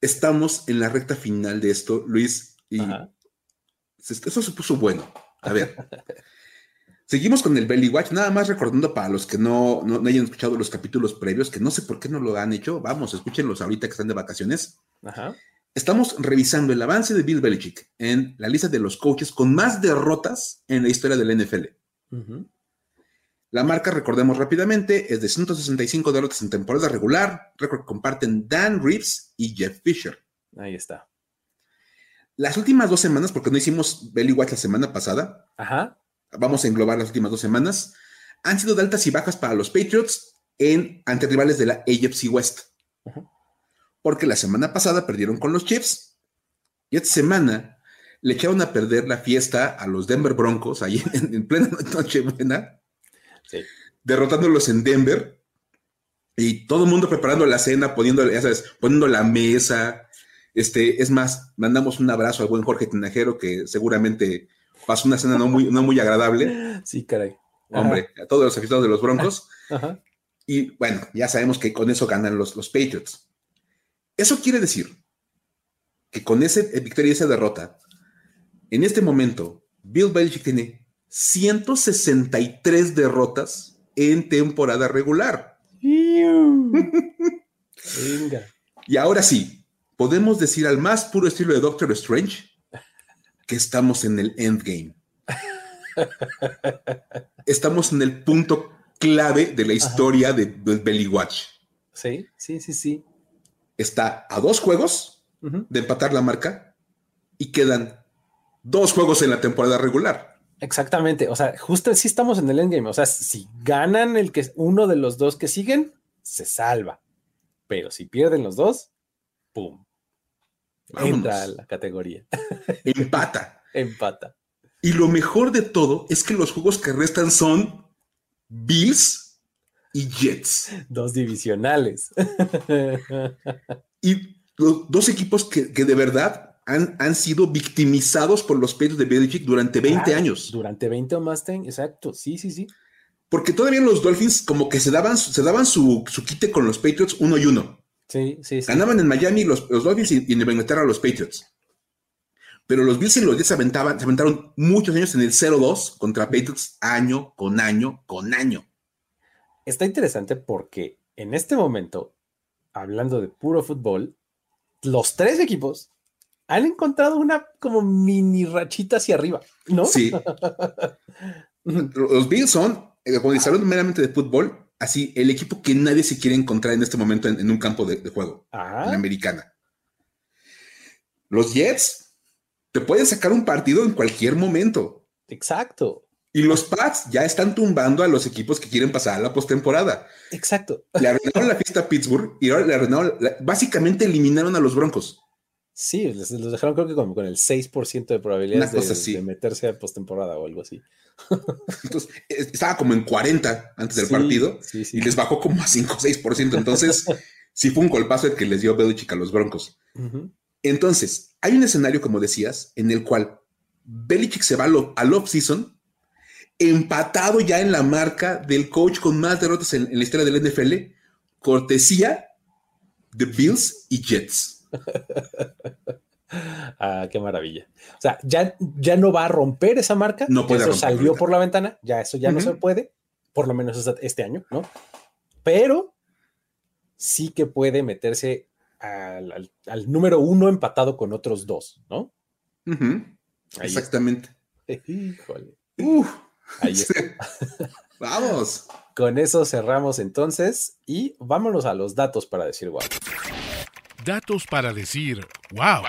C: Estamos en la recta final de esto, Luis, y eso se puso bueno. A ver. Seguimos con el Belly Watch, nada más recordando para los que no, no, hayan escuchado los capítulos previos, que no sé por qué no lo han hecho, vamos, escúchenlos ahorita que están de vacaciones. Estamos revisando el avance de Bill Belichick en la lista de los coaches con más derrotas en la historia del NFL. La marca, recordemos rápidamente, es de 165 derrotas en temporada regular, récord comparten Dan Reeves y Jeff Fisher.
A: Ahí está.
C: las últimas dos semanas, porque no hicimos Belly Watch la semana pasada,
A: Ajá.
C: vamos a englobar las últimas dos semanas, han sido de altas y bajas para los Patriots en ante rivales de la AFC West. Porque la semana pasada perdieron con los Chiefs y esta semana le echaron a perder la fiesta a los Denver Broncos ahí en, plena noche buena, sí. derrotándolos en Denver y todo el mundo preparando la cena, poniendo, ya sabes, poniendo la mesa. Este, es más, mandamos un abrazo al buen Jorge Tinajero que seguramente pasó una cena no muy, no muy agradable.
A: Sí, caray.
C: Hombre, a todos los aficionados de los Broncos. Y bueno, ya sabemos que con eso ganan los, los Patriots. Eso quiere decir que con esa victoria y esa derrota, en este momento, Bill Belichick tiene 163 derrotas en temporada regular.
A: Venga.
C: Y ahora sí, podemos decir al más puro estilo de Doctor Strange que estamos en el endgame. estamos en el punto clave de la historia de, Belly Watch.
A: Sí, sí, sí, sí.
C: Está a dos juegos de empatar la marca y quedan dos juegos en la temporada regular.
A: Exactamente. O sea, justo si estamos en el endgame. O sea, si ganan el que uno de los dos que siguen, se salva. Pero si pierden los dos, ¡pum! Entra a la categoría.
C: Empata.
A: Empata.
C: Y lo mejor de todo es que los juegos que restan son Bills y Jets.
A: Dos divisionales.
C: y los dos equipos que, de verdad han, han, sido victimizados por los Patriots de Belichick durante 20 años.
A: Durante 20 o más, exacto. Sí, sí, sí.
C: Porque todavía los Dolphins como que se daban, se daban su, su quite con los Patriots uno y uno.
A: Sí, sí, sí.
C: Ganaban en Miami los, los Dolphins y, en Inglaterra los Patriots. Pero los Bills y los Jets se aventaban, se aventaron muchos años en el 0-2 contra Patriots año con año con año.
A: Está interesante porque en este momento, hablando de puro fútbol, los tres equipos han encontrado una como mini rachita hacia arriba, ¿no?
C: Sí. los Bills son, eh, cuando hablando meramente de fútbol, así el equipo que nadie se quiere encontrar en este momento en, un campo de, juego, en la americana. Los Jets te pueden sacar un partido en cualquier momento.
A: Exacto.
C: Y los Pats ya están tumbando a los equipos que quieren pasar a la postemporada.
A: Exacto.
C: Le arruinaron la fiesta a Pittsburgh y ahora le arruinaron, básicamente eliminaron a los Broncos.
A: Sí, los dejaron creo que con, con el 6% de probabilidades de, meterse a postemporada o algo así.
C: Entonces, estaba como en 40 antes del partido y les bajó como a 5 o 6%. Entonces, sí fue un golpazo el que les dio Belichick a los Broncos. Entonces, hay un escenario, como decías, en el cual Belichick se va al off-season empatado ya en la marca del coach con más derrotas en, la historia del NFL, cortesía de Bills y Jets.
A: ah, qué maravilla. O sea, ya, ya no va a romper esa marca.
C: No puede
A: Eso salió por la ventana, ya eso ya no se puede, por lo menos este año, ¿no? Pero sí que puede meterse al, número uno empatado con otros dos, ¿no?
C: Exactamente.
A: Híjole.
C: ahí Vamos.
A: Con eso cerramos entonces y vámonos a los datos para decir wow.
B: Datos para decir wow.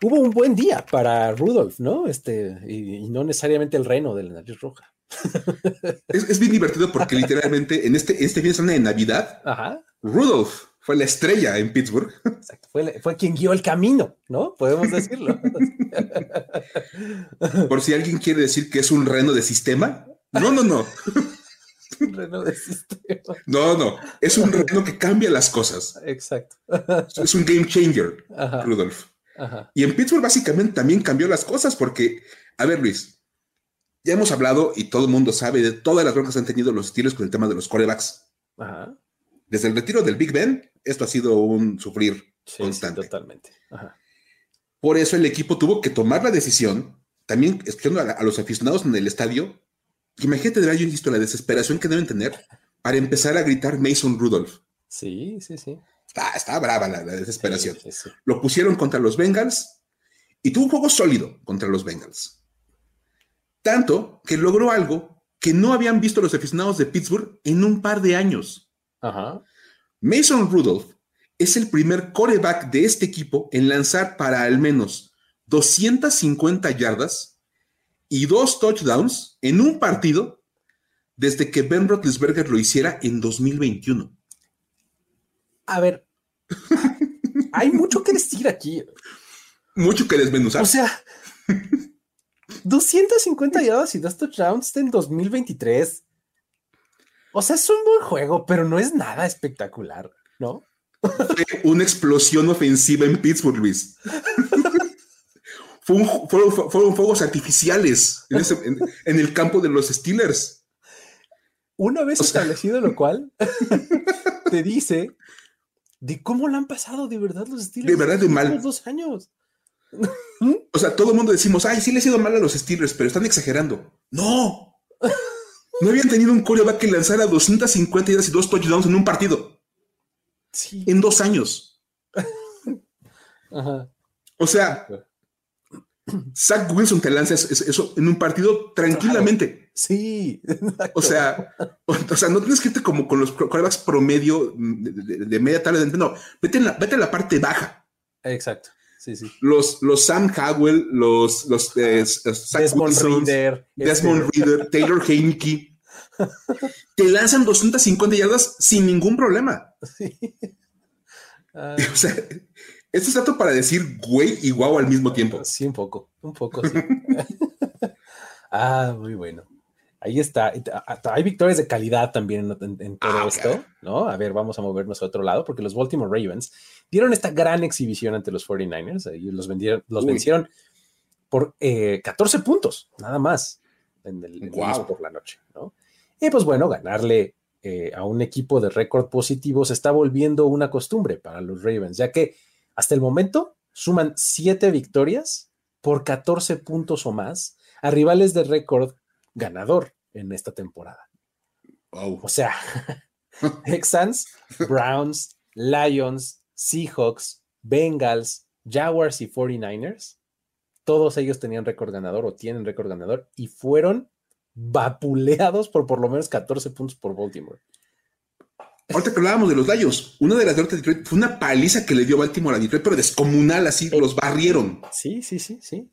A: Hubo un buen día para Rudolf, ¿no? Este, y, no necesariamente el reno de la nariz roja.
C: Es, bien divertido porque literalmente en este, este fin de semana de Navidad, Rudolf fue la estrella en Pittsburgh.
A: Exacto, fue, quien guió el camino, ¿no? Podemos decirlo.
C: Por si alguien quiere decir que es un reno de sistema. No, no, no.
A: un reno de sistema.
C: No, no. Es un reno que cambia las cosas.
A: Exacto.
C: Es un game changer, Rudolf. Y en Pittsburgh básicamente también cambió las cosas porque, a ver, Luis, ya hemos hablado y todo el mundo sabe de todas las broncas que han tenido los estilos con el tema de los corebacks. Ajá desde el retiro del Big Ben, esto ha sido un sufrir constante.
A: totalmente.
C: Por eso el equipo tuvo que tomar la decisión, también escuchando a, los aficionados en el estadio, imagínate, yo insisto, la desesperación que deben tener para empezar a gritar Mason Rudolph.
A: Sí, sí, sí.
C: Está, brava la, desesperación. Lo pusieron contra los Bengals y tuvo un juego sólido contra los Bengals. Tanto que logró algo que no habían visto los aficionados de Pittsburgh en un par de años. Mason Rudolph es el primer coreback de este equipo en lanzar para al menos 250 yardas y dos touchdowns en un partido desde que Ben Roethlisberger lo hiciera en 2021.
A: A ver, hay mucho que decir aquí.
C: Mucho que desmenuzar.
A: O sea, 250 yardas y dos touchdowns en 2023. O sea, es un buen juego, pero no es nada espectacular, ¿no?
C: Fue una explosión ofensiva en Pittsburgh, Luis. fueron, fuegos artificiales en, el campo de los Steelers.
A: Una vez establecido lo cual, te dice de cómo lo han pasado de verdad los Steelers.
C: De verdad, de mal.
A: dos años.
C: O sea, todo el mundo decimos, ay, sí le ha sido mal a los Steelers, pero están exagerando. No. No habían tenido un coreback que lanzara 250 y dos touchdowns en un partido. Sí. En dos años. Ajá. O sea, Zach Wilson te lanza eso en un partido tranquilamente.
A: Sí.
C: O sea, o, sea, no tienes que irte como con los corebacks promedio de, media tabla de No, vete, la, vete a la parte baja.
A: Exacto. Sí, sí.
C: Los, los Sam Howell, los, los eh,
A: Desmond Reader,
C: Desmond este. Reader, Taylor Heineke, te lanzan 250 yardas sin ningún problema. Sí. o sea, esto es dato para decir güey y guau al mismo tiempo.
A: Sí, un poco, un poco, sí. ah, muy bueno. Ahí está. Hay victorias de calidad también en, todo ah, esto, ¿no? A ver, vamos a movernos a otro lado, porque los Baltimore Ravens dieron esta gran exhibición ante los 49ers y los, vendieron, los vencieron por 14 eh, puntos, nada más, en el, por la noche, ¿no? Y pues bueno, ganarle eh, a un equipo de récord positivo se está volviendo una costumbre para los Ravens, ya que hasta el momento suman 7 victorias por 14 puntos o más a rivales de récord ganador en esta temporada. O sea, Texans, Browns, Lions, Seahawks, Bengals, Jaguars y 49ers, todos ellos tenían récord ganador o tienen récord ganador y fueron vapuleados por por lo menos 14 puntos por Baltimore.
C: Ahorita que hablábamos de los Lions, una de las derrotas de Detroit fue una paliza que le dio Baltimore a Detroit, pero descomunal, así los barrieron.
A: Sí, sí, sí, sí.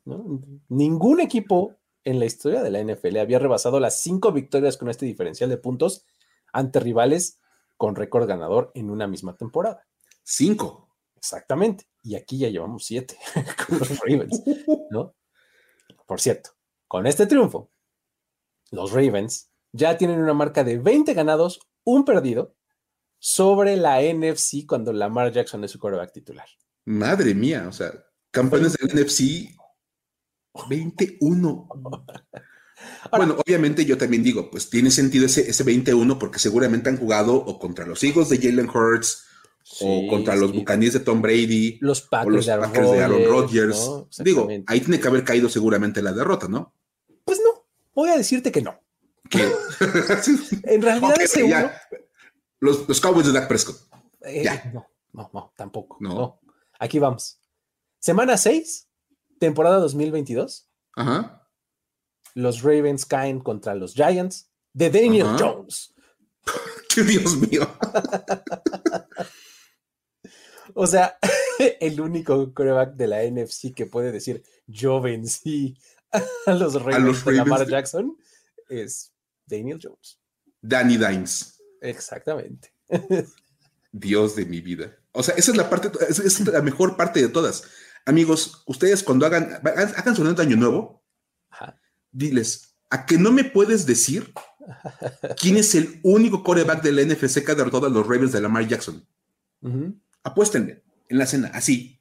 A: Ningún equipo en la historia de la NFL había rebasado las cinco victorias con este diferencial de puntos ante rivales con récord ganador en una misma temporada.
C: Cinco.
A: Exactamente. Y aquí ya llevamos siete con los Ravens, ¿no? Por cierto, con este triunfo, los Ravens ya tienen una marca de 20 ganados, un perdido sobre la NFC cuando Lamar Jackson es su quarterback titular.
C: Madre mía, o sea, campeones del NFC 21. bueno, obviamente yo también digo, pues tiene sentido ese, ese 21 porque seguramente han jugado o contra los Eagles de Jalen Hurts o contra los Buccaneers de Tom Brady
A: los Packers,
C: de, Aaron Rodgers. Digo, ahí tiene que haber caído seguramente la derrota, ¿no?
A: Pues no, voy a decirte que no. en realidad
C: Los, los, Cowboys de Dak Prescott.
A: Eh, no, no, no, tampoco. No. Aquí vamos. Semana 6 temporada 2022, Ajá. los Ravens caen contra los Giants de Daniel Jones.
C: ¡Qué Dios mío!
A: o sea, el único coreback de la NFC que puede decir yo vencí a los Ravens, de Lamar Jackson es Daniel Jones.
C: Danny Dimes.
A: Exactamente.
C: Dios de mi vida. O sea, esa es la parte, es la mejor parte de todas. Amigos, ustedes cuando hagan, hagan su año nuevo, diles, ¿a que no me puedes decir quién es el único coreback del NFC que ha derrotado a los Ravens de Lamar Jackson? Apuéstenme en la cena, así.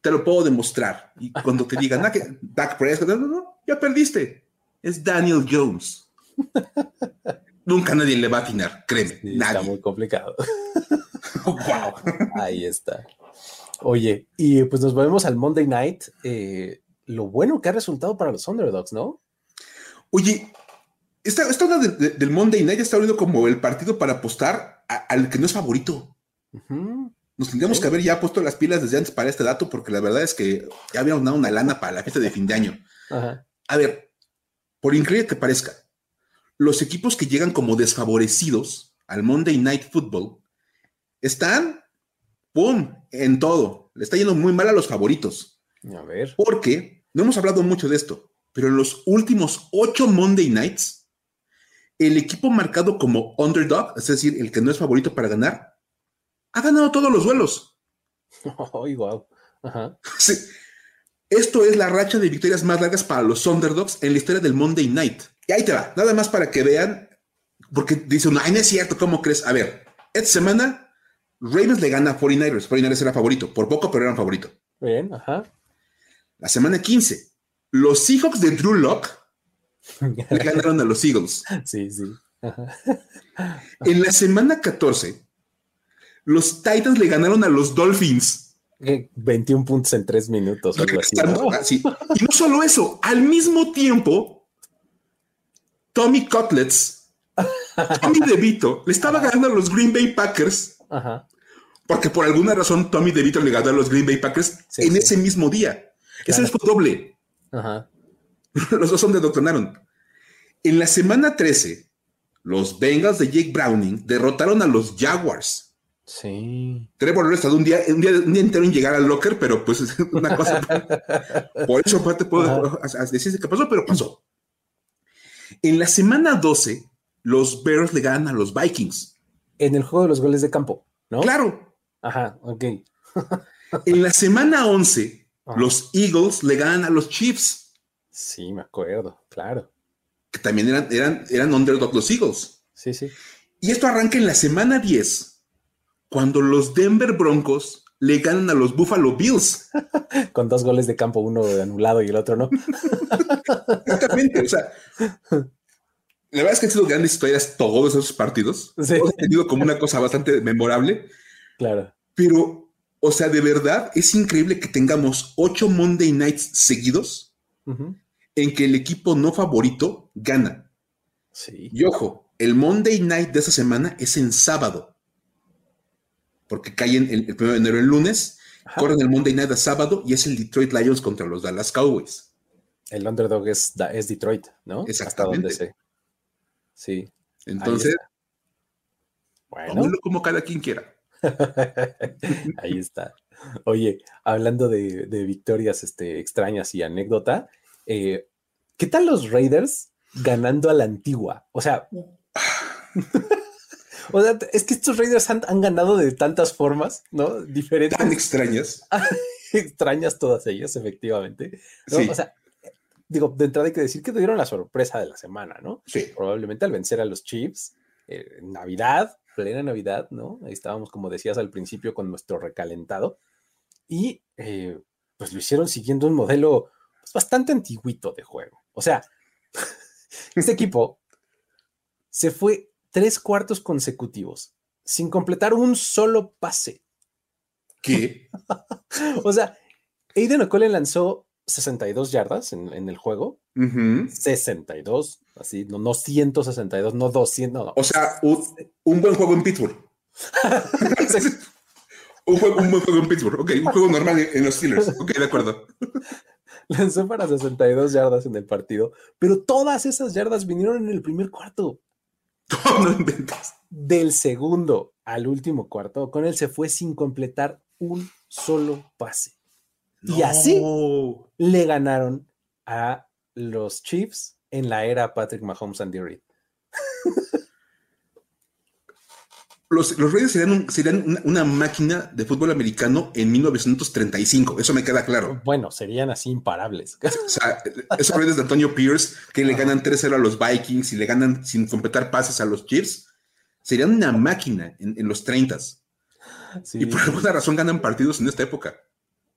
C: Te lo puedo demostrar. Y cuando te digan, ah, que Dak Prescott, no, no, no, ya perdiste. Es Daniel Jones. Nunca nadie le va a atinar, créeme.
A: Está muy complicado. wow. Ahí está. Oye, y pues nos volvemos al Monday Night. Eh, lo bueno que ha resultado para los Underdogs, ¿no?
C: Oye, esta, esta del Monday Night está abriendo como el partido para apostar al que no es favorito. Nos tendríamos que haber ya puesto las pilas desde antes para este dato, porque la verdad es que ya habíamos dado una lana para la fiesta de fin de año. A ver, por increíble que parezca, los equipos que llegan como desfavorecidos al Monday Night Football están ¡pum! En todo. Le está yendo muy mal a los favoritos.
A: A ver.
C: Porque no hemos hablado mucho de esto, pero en los últimos ocho Monday Nights, el equipo marcado como underdog, es decir, el que no es favorito para ganar, ha ganado todos los duelos.
A: Oh, wow. Ajá.
C: Sí. Esto es la racha de victorias más largas para los underdogs en la historia del Monday Night. Y ahí te va, nada más para que vean, porque dice uno, ay, no es cierto, ¿cómo crees? A ver, esta semana Ravens le gana a 49ers. 49ers era favorito, por poco, pero eran favorito.
A: Bien, ajá.
C: La semana 15, los Seahawks de Drew Locke le ganaron a los Eagles.
A: Sí, sí.
C: En la semana 14, los Titans le ganaron a los Dolphins.
A: 21 puntos en 3 minutos.
C: así, Y no solo eso, al mismo tiempo, Tommy Cutlets, Tommy DeVito, le estaba ganando a los Green Bay Packers. Porque por alguna razón Tommy DeVito le ganó a los Green Bay Packers en ese mismo día. Ese fue doble. Los dos son de doctonaron. En la semana 13, los Bengals de Jake Browning derrotaron a los Jaguars.
A: Sí.
C: Trevor Lawrence estado un día, un día, entero en llegar al locker, pero pues es una cosa. por eso te puedo decir qué pasó, pero pasó. En la semana 12, los Bears le ganan a los Vikings.
A: En el juego de los goles de campo, ¿no?
C: Claro.
A: Ajá, ok.
C: en la semana 11, los Eagles le ganan a los Chiefs.
A: Sí, me acuerdo, claro.
C: Que también eran, eran, eran underdog los Eagles.
A: Sí, sí.
C: Y esto arranca en la semana 10 cuando los Denver Broncos le ganan a los Buffalo Bills.
A: Con dos goles de campo, uno anulado y el otro no.
C: Exactamente, o sea, la verdad es que han sido grandes historias todos esos partidos. Sí. Hemos tenido como una cosa bastante memorable.
A: Claro.
C: Pero, o sea, de verdad es increíble que tengamos ocho Monday Nights seguidos en que el equipo no favorito gana.
A: Sí.
C: Y ojo, el Monday Night de esa semana es en sábado porque caen el, el 1 de enero el lunes, corren el Monday Night a sábado y es el Detroit Lions contra los Dallas Cowboys.
A: El underdog es, es Detroit, ¿no?
C: Exactamente.
A: Sí.
C: Entonces, bueno. como cada quien quiera.
A: Ahí está. Oye, hablando de, victorias este, extrañas y anécdota, eh, ¿qué tal los Raiders ganando a la antigua? O sea, O sea, es que estos Raiders han, ganado de tantas formas, ¿no? Diferentes.
C: Tan extrañas.
A: extrañas todas ellas, efectivamente. O sea, digo, de entrada hay que decir que tuvieron la sorpresa de la semana, ¿no?
C: Sí.
A: Probablemente al vencer a los Chiefs, eh, Navidad, plena Navidad, ¿no? Ahí estábamos, como decías al principio, con nuestro recalentado. Y eh, pues lo hicieron siguiendo un modelo pues, bastante antiguito de juego. O sea, este equipo se fue tres cuartos consecutivos sin completar un solo pase.
C: ¿Qué?
A: o sea, Aiden O'Connell lanzó 62 yardas en, el juego. 62, así, no, no 162, no 200. No,
C: O sea, un, buen juego en Pittsburgh. un, juego, un buen juego en Pittsburgh. Ok, un juego normal en los Steelers. Ok, de acuerdo.
A: Lanzó para 62 yardas en el partido, pero todas esas yardas vinieron en el primer cuarto.
C: No inventas.
A: Del segundo al último cuarto, con él se fue sin completar un solo pase. Y así le ganaron a los Chiefs en la era Patrick Mahomes and Reid.
C: los, los Raiders serían, una, máquina de fútbol americano en 1935, eso me queda claro.
A: Bueno, serían así imparables.
C: O sea, esos Raiders de Antonio Pierce que le ganan 3-0 a los Vikings y le ganan sin completar pases a los Chiefs, serían una máquina en, los 30 Y por alguna razón ganan partidos en esta época.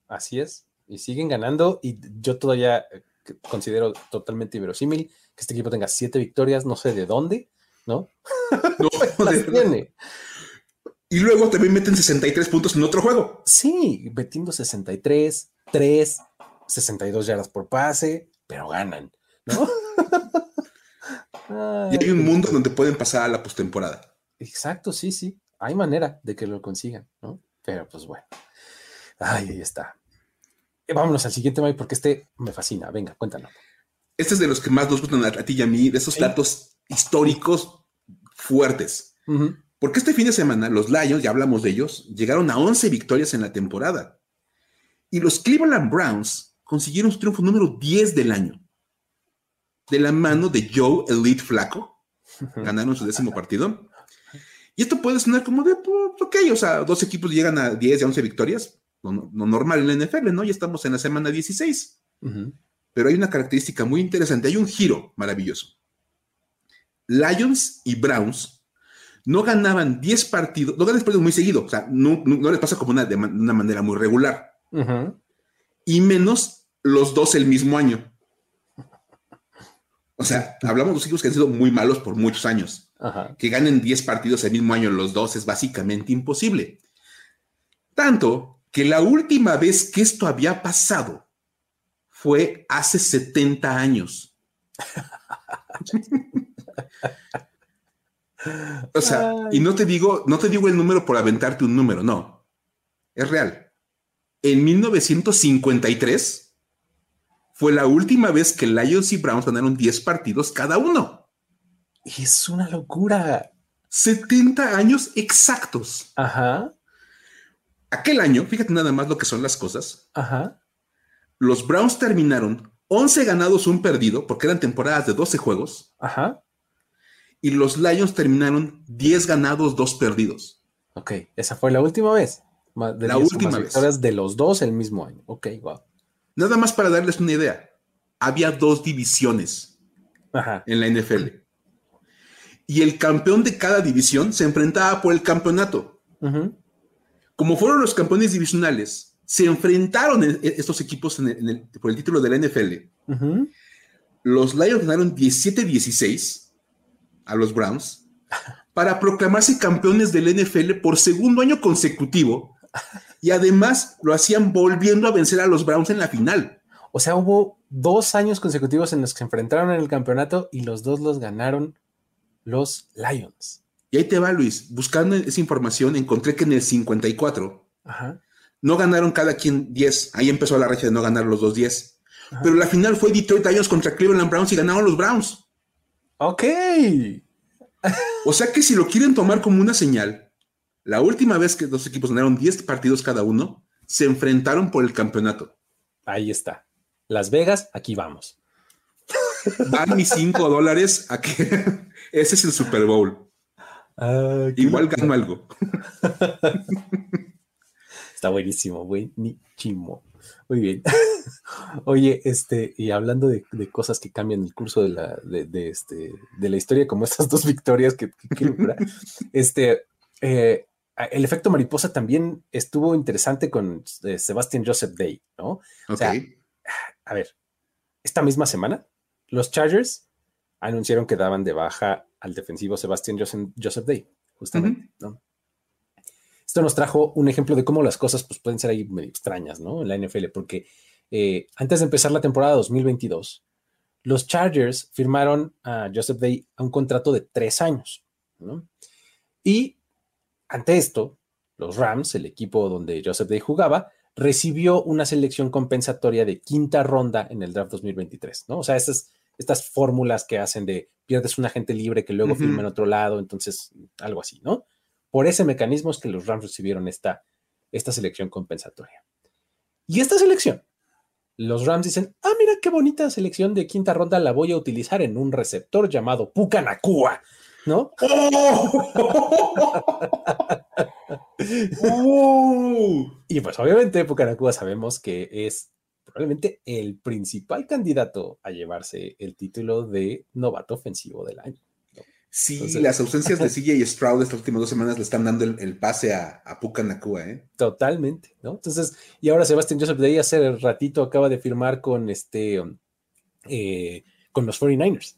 A: Así es, y siguen ganando y yo todavía eh, considero totalmente inverosímil que este equipo tenga siete victorias, no sé de dónde, ¿no? No, las tiene.
C: Y luego también meten 63 puntos en otro juego.
A: Sí, metiendo 63, 3, 62 yardas por pase, pero ganan, ¿no?
C: y hay un mundo donde pueden pasar a la postemporada.
A: Exacto, sí, sí. Hay manera de que lo consigan, ¿no? Pero pues bueno. Ay, ahí está. Eh, vámonos al siguiente, Mike, porque este me fascina. Venga, cuéntanos.
C: Este es de los que más nos gustan a ti y a mí, de esos datos históricos fuertes. Porque este fin de semana los Lions, ya hablamos de ellos, llegaron a 11 victorias en la temporada. Y los Cleveland Browns consiguieron su triunfo número 10 del año. De la mano de Joe Elite Flaco. Ganaron su décimo partido. Y esto puede sonar como de, pues, ok, o sea, dos equipos llegan a 10 y 11 victorias. Lo, normal en la NFL, ¿no? Ya estamos en la semana 16. Pero hay una característica muy interesante. Hay un giro maravilloso. Lions y Browns no ganaban 10 partidos, no ganan partidos muy seguido, o sea, no, les pasa como una, de una manera muy regular. Y menos los dos el mismo año. O sea, hablamos de dos equipos que han sido muy malos por muchos años. Que ganen 10 partidos el mismo año los dos es básicamente imposible. Tanto que la última vez que esto había pasado fue hace 70 años. o sea, y no te digo, no te digo el número por aventarte un número, no. Es real. En 1953 fue la última vez que Lions y Browns ganaron 10 partidos cada uno.
A: Es una locura.
C: 70 años exactos.
A: Ajá.
C: Aquel año, fíjate nada más lo que son las cosas.
A: Ajá.
C: Los Browns terminaron 11 ganados, un perdido, porque eran temporadas de 12 juegos.
A: Ajá.
C: Y los Lions terminaron 10 ganados, 2 perdidos.
A: Ok, esa fue la última vez.
C: la última vez.
A: de los dos el mismo año. Ok, wow.
C: Nada más para darles una idea. Había dos divisiones en la NFL. Y el campeón de cada división se enfrentaba por el campeonato. Como fueron los campeones divisionales, se enfrentaron estos equipos por el título de la NFL. Los Lions ganaron 17-16 a los Browns para proclamarse campeones del NFL por segundo año consecutivo y además lo hacían volviendo a vencer a los Browns en la final.
A: O sea, hubo dos años consecutivos en los que se enfrentaron en el campeonato y los dos los ganaron los Lions.
C: Y ahí te va, Luis. Buscando esa información, encontré que en el 54 Ajá. No ganaron cada quien 10. Ahí empezó la recha de no ganar los dos 10. Pero la final fue Detroit Lions contra Cleveland Browns y ganaron los Browns.
A: Ok.
C: o sea que si lo quieren tomar como una señal, la última vez que dos equipos ganaron 10 partidos cada uno, se enfrentaron por el campeonato.
A: Ahí está. Las Vegas, aquí vamos.
C: Dan mis 5 dólares a que ese es el Super Bowl. Ah, Igual gano algo.
A: Está buenísimo, buenísimo. Muy bien. Oye, este, y hablando de, cosas que cambian el curso de la, de, este, de la historia, como estas dos victorias que, este, eh, el efecto mariposa también estuvo interesante con eh, Sebastian Joseph Day, ¿no? O sea, a ver, esta misma semana, los Chargers anunciaron que daban de baja al defensivo Sebastian Joseph, Day, justamente, ¿no? Esto nos trajo un ejemplo de cómo las cosas pues, pueden ser ahí medio extrañas, ¿no? En la NFL, porque eh, antes de empezar la temporada 2022, los Chargers firmaron a Joseph Day a un contrato de tres años, ¿no? Y ante esto, los Rams, el equipo donde Joseph Day jugaba, recibió una selección compensatoria de quinta ronda en el draft 2023, ¿no? O sea, estas, estas fórmulas que hacen de pierdes un agente libre que luego firma en otro lado, entonces algo así, ¿no? Por ese mecanismo es que los Rams recibieron esta, esta selección compensatoria. Y esta selección, los Rams dicen, ah, mira qué bonita selección de quinta ronda la voy a utilizar en un receptor llamado Pucanacua, ¿no? ¡Oh! y pues obviamente Pucanacua sabemos que es probablemente el principal candidato a llevarse el título de novato ofensivo del año.
C: Sí, las ausencias de CJ Stroud estas últimas dos semanas le están dando el, pase a, a Puka Nakua, ¿eh?
A: Totalmente, ¿no? Entonces, y ahora Sebastián Joseph de ahí hace ratito acaba de firmar con este eh, con los 49ers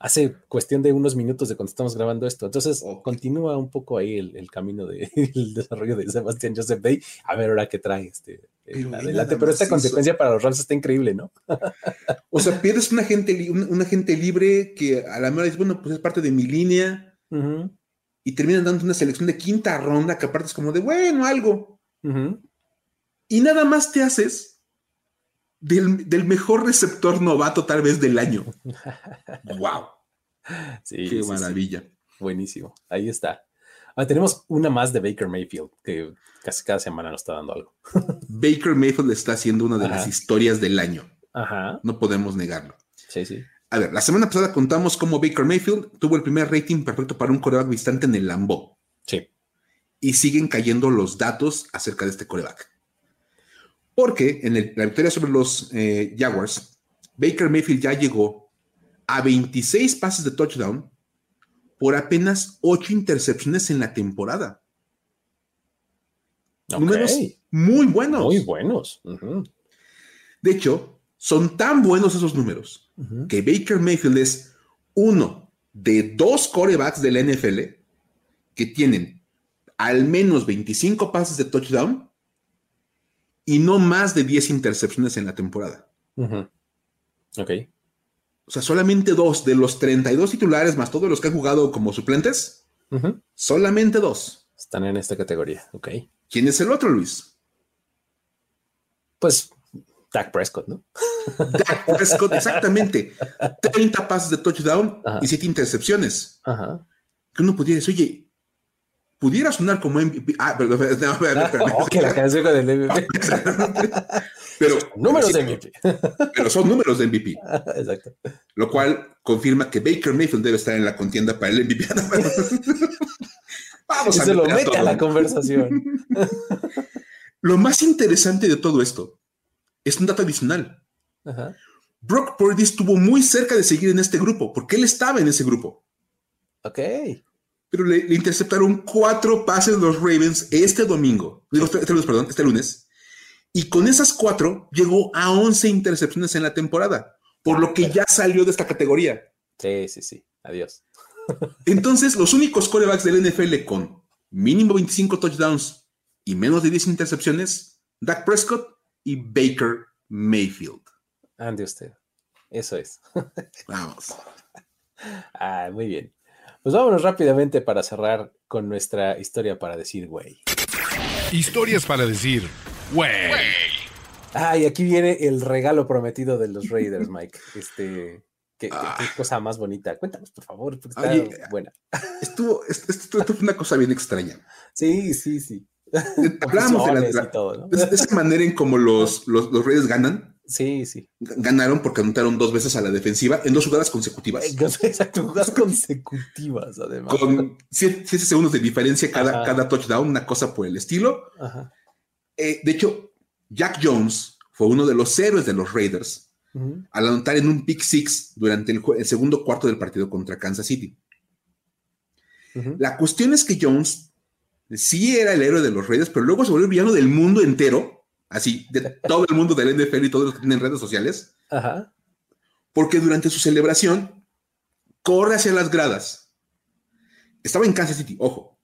A: hace cuestión de unos minutos de cuando estamos grabando esto. Entonces, continúa un poco ahí el, camino del desarrollo de Sebastián Joseph Day. A ver ahora qué trae este pero adelante. Pero esta consecuencia para los Rams está increíble, ¿no?
C: o sea, pierdes un agente, un, agente libre que a la mejor dice, bueno, pues es parte de mi línea. Y terminan dando una selección de quinta ronda que aparte es como de, bueno, algo. Y nada más te haces del, mejor receptor novato tal vez del año. ¡Wow! Sí, Qué maravilla.
A: Buenísimo. Ahí está. Ah, tenemos una más de Baker Mayfield, que casi cada semana nos está dando algo.
C: Baker Mayfield está haciendo una de las historias del año.
A: Ajá.
C: No podemos negarlo.
A: Sí, sí.
C: A ver, la semana pasada contamos cómo Baker Mayfield tuvo el primer rating perfecto para un coreback visitante en el Lambo.
A: Sí.
C: Y siguen cayendo los datos acerca de este coreback. Porque en la victoria sobre los eh, Jaguars, Baker Mayfield ya llegó a 26 pases de touchdown por apenas 8 intercepciones en la temporada. Números muy buenos.
A: Muy buenos.
C: De hecho, son tan buenos esos números que Baker Mayfield es uno de dos corebacks de la NFL que tienen al menos 25 pases de touchdown y no más de 10 intercepciones en la temporada.
A: Ok.
C: O sea, solamente dos de los 32 titulares, más todos los que han jugado como suplentes, solamente dos.
A: Están en esta categoría, ok.
C: ¿Quién es el otro, Luis?
A: Pues Dak Prescott, ¿no?
C: Dak Prescott, exactamente. 30 pases de touchdown y 7 intercepciones.
A: Ajá.
C: Que uno pudiera decir, oye, pudiera sonar como MVP. Ah, perdón, no,
A: Ok, la canción del MVP.
C: pero,
A: números de MVP.
C: Pero son números de MVP.
A: Exacto.
C: Lo cual confirma que Baker Mayfield debe estar en la contienda para el MVP.
A: Vamos y a se lo mete a, a la conversación.
C: lo más interesante de todo esto es un dato adicional.
A: Ajá.
C: Brock Purdy estuvo muy cerca de seguir en este grupo, porque él estaba en ese grupo.
A: Ok.
C: Pero le, interceptaron cuatro pases los Ravens este domingo, este, este perdón, este lunes. Y con esas cuatro llegó a 11 intercepciones en la temporada, por lo que ya salió de esta categoría.
A: Sí, sí, sí. Adiós.
C: Entonces, los únicos corebacks del NFL con mínimo 25 touchdowns y menos de 10 intercepciones, Dak Prescott y Baker Mayfield.
A: Ande usted. Eso es.
C: Vamos.
A: Ah, muy bien. Pues vámonos rápidamente para cerrar con nuestra historia para decir güey.
B: Historias para decir güey.
A: Ah, y aquí viene el regalo prometido de los Raiders, Mike. Este, qué, ah. cosa más bonita. Cuéntanos, por favor, porque está buena.
C: Estuvo, esto, esto, fue una cosa bien extraña.
A: Sí, sí, sí.
C: Hablamos de, la, todo, de, esa manera en como los, los, los Raiders ganan.
A: Sí, sí.
C: Ganaron porque anotaron dos veces a la defensiva en dos jugadas consecutivas.
A: Exacto, jugadas consecutivas, además.
C: Con siete, segundos de diferencia cada, cada touchdown, una cosa por el estilo. Eh, de hecho, Jack Jones fue uno de los héroes de los Raiders al anotar en un pick six durante el, segundo cuarto del partido contra Kansas City. La cuestión es que Jones sí era el héroe de los Raiders, pero luego se volvió el villano del mundo entero así, de todo el mundo del NFL y todos los que tienen redes sociales.
A: Ajá.
C: Porque durante su celebración corre hacia las gradas. Estaba en Kansas City, ojo.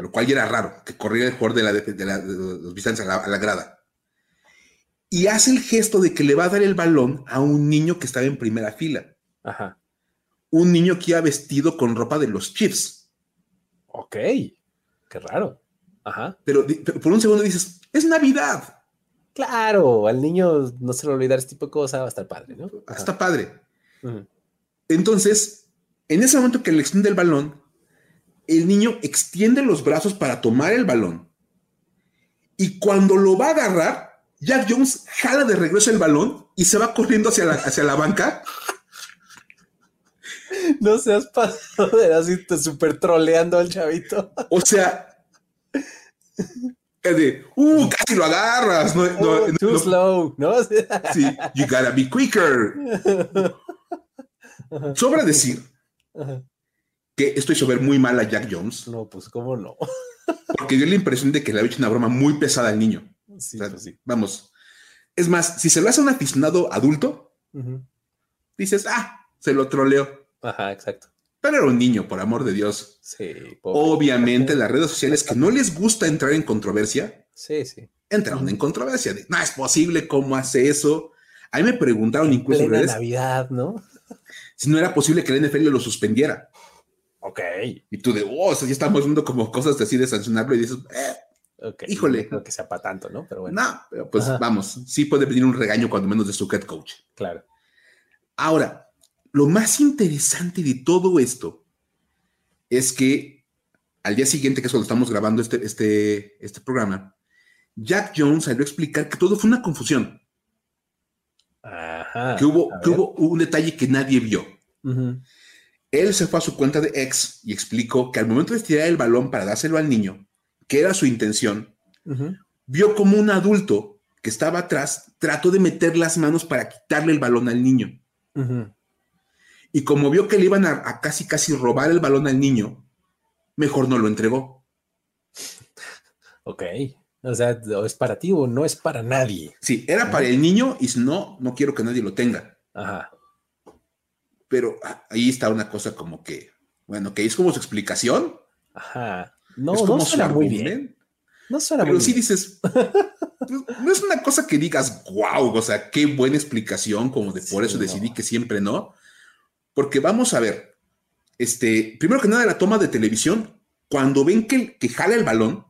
C: Lo cual ya era raro, que corriera el jugador de, la, de, la, los visitantes a la, grada. Y hace el gesto de que le va a dar el balón a un niño que estaba en primera fila.
A: Ajá.
C: Un niño que iba vestido con ropa de los Chiefs.
A: Ok. Qué raro. Ajá.
C: pero por un segundo dices, es Navidad.
A: Claro, al niño no se le olvidar este tipo de cosas, va a estar padre, ¿no?
C: Está padre. Entonces, en ese momento que le extiende el balón, el niño extiende los brazos para tomar el balón. Y cuando lo va a agarrar, Jack Jones jala de regreso el balón y se va corriendo hacia la, hacia la banca.
A: No seas pasado de así súper troleando al chavito.
C: O sea, de, uh, casi lo agarras. No,
A: oh, too slow, ¿no?
C: sí, you gotta be quicker. Sobra decir que estoy sobre muy mal a Jack Jones.
A: No, pues cómo no.
C: porque dio la impresión de que le había hecho una broma muy pesada al niño.
A: Sí, pues sí.
C: Vamos. Es más, si se lo hace a un aficionado adulto, dices, ah, se lo troleo.
A: Ajá, exacto.
C: Pero era un niño, por amor de Dios.
A: Sí.
C: Obviamente, las redes sociales que no les gusta entrar en controversia.
A: Sí, sí.
C: Entraron en controversia. De, no es posible, ¿cómo hace eso? A mí me preguntaron incluso.
A: En redes, Navidad, ¿no?
C: Si no era posible que el NFL lo suspendiera.
A: Ok.
C: Y tú de, oh, ya estamos viendo como cosas así de sancionarlo y dices, eh, híjole.
A: No creo que sea para tanto, ¿no? Pero bueno.
C: No, pero pues vamos, sí puede pedir un regaño cuando menos de su head coach.
A: Claro.
C: Ahora, lo más interesante de todo esto es que al día siguiente, que es cuando estamos grabando este, este, este programa, Jack Jones salió a explicar que todo fue una confusión. Ajá, que hubo, que hubo un detalle que nadie vio. Él se fue a su cuenta de ex y explicó que al momento de estirar el balón para dárselo al niño, que era su intención, vio como un adulto que estaba atrás trató de meter las manos para quitarle el balón al niño. Y como vio que le iban a, casi casi robar el balón al niño, mejor no lo entregó.
A: Ok. O sea, es para ti o no es para nadie.
C: Sí, era para el niño y si no, no quiero que nadie lo tenga. Ajá. Pero ah, ahí está una cosa como que, bueno, que es como su explicación. Ajá. No, es como no suena muy bien. No suena Pero sí dices, no es una cosa que digas, wow, o sea, qué buena explicación, como de por eso decidí que siempre no. Porque vamos a ver, este, primero que nada, la toma de televisión, cuando ven que, que jala el balón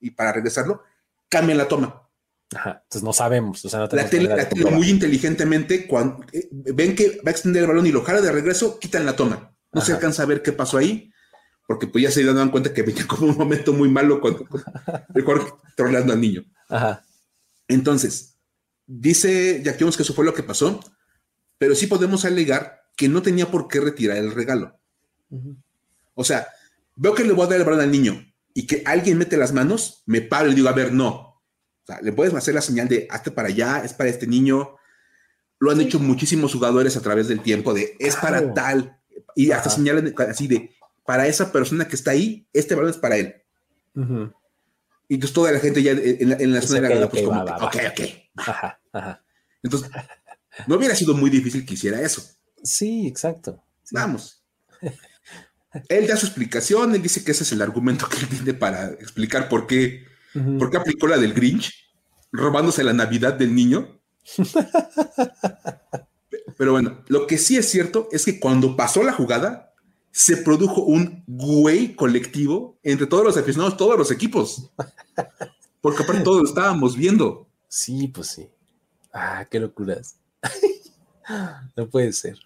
C: y para regresarlo, cambian la toma.
A: Ajá, entonces no sabemos. O sea, no
C: la tele, muy inteligentemente, cuando eh, ven que va a extender el balón y lo jala de regreso, quitan la toma. No se alcanza a ver qué pasó ahí, porque pues ya se dan cuenta que venía como un momento muy malo cuando mejor trolando al niño. Ajá. Entonces, dice Jack Jones que eso fue lo que pasó, pero sí podemos alegar que no tenía por qué retirar el regalo. O sea, veo que le voy a dar el balón al niño y que alguien mete las manos, me paro y digo, a ver, no. O sea, le puedes hacer la señal de hazte para allá, es para este niño. Lo han hecho muchísimos jugadores a través del tiempo de es para tal. Y hasta señalan así de para esa persona que está ahí, este balón es para él. Y entonces toda la gente ya en, la, zona de la pues como, ok, ok. Entonces, no hubiera sido muy difícil que hiciera eso.
A: Sí, exacto.
C: Vamos. Él da su explicación, él dice que ese es el argumento que él tiene para explicar por qué, por qué aplicó la del Grinch, robándose la Navidad del niño. Pero bueno, lo que sí es cierto es que cuando pasó la jugada, se produjo un güey colectivo entre todos los aficionados, todos los equipos. Porque aparte todos lo estábamos viendo.
A: Sí, pues sí. Ah, qué locuras. no puede ser.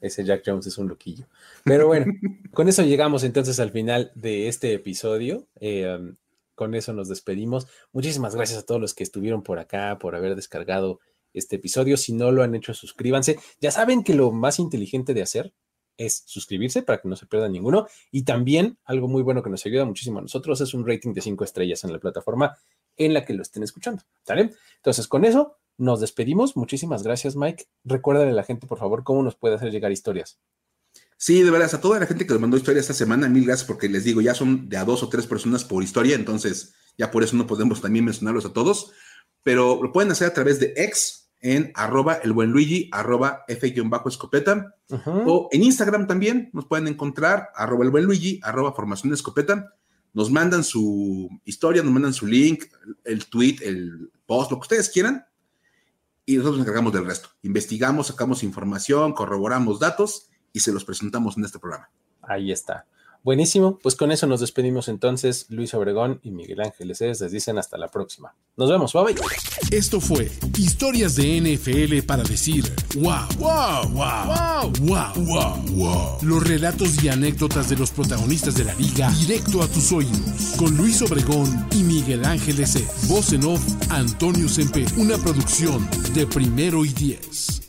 A: Ese Jack Jones es un loquillo. Pero bueno, con eso llegamos entonces al final de este episodio. Eh, um, con eso nos despedimos. Muchísimas gracias a todos los que estuvieron por acá, por haber descargado este episodio. Si no lo han hecho, suscríbanse. Ya saben que lo más inteligente de hacer es suscribirse para que no se pierda ninguno. Y también algo muy bueno que nos ayuda muchísimo a nosotros es un rating de cinco estrellas en la plataforma en la que lo estén escuchando. ¿Sale? Entonces, con eso nos despedimos. Muchísimas gracias, Mike. Recuérdale a la gente, por favor, cómo nos puede hacer llegar historias.
C: Sí, de veras, a toda la gente que nos mandó historia esta semana, mil gracias porque les digo, ya son de a dos o tres personas por historia, entonces ya por eso no podemos también mencionarlos a todos, pero lo pueden hacer a través de X en arroba el buen Luigi, arroba F-escopeta, o en Instagram también nos pueden encontrar arroba el buen Luigi, arroba formación escopeta, nos mandan su historia, nos mandan su link, el tweet, el post, lo que ustedes quieran, y nosotros nos encargamos del resto. Investigamos, sacamos información, corroboramos datos y se los presentamos en este programa.
A: Ahí está. Buenísimo, pues con eso nos despedimos entonces. Luis Obregón y Miguel Ángeles les dicen hasta la próxima. Nos vemos, bye bye.
B: Esto fue Historias de NFL para decir wow, wow, wow, wow, wow, wow, Los relatos y anécdotas de los protagonistas de la liga directo a tus oídos. Con Luis Obregón y Miguel Ángeles Voz en off, Antonio Sempe. Una producción de primero y diez.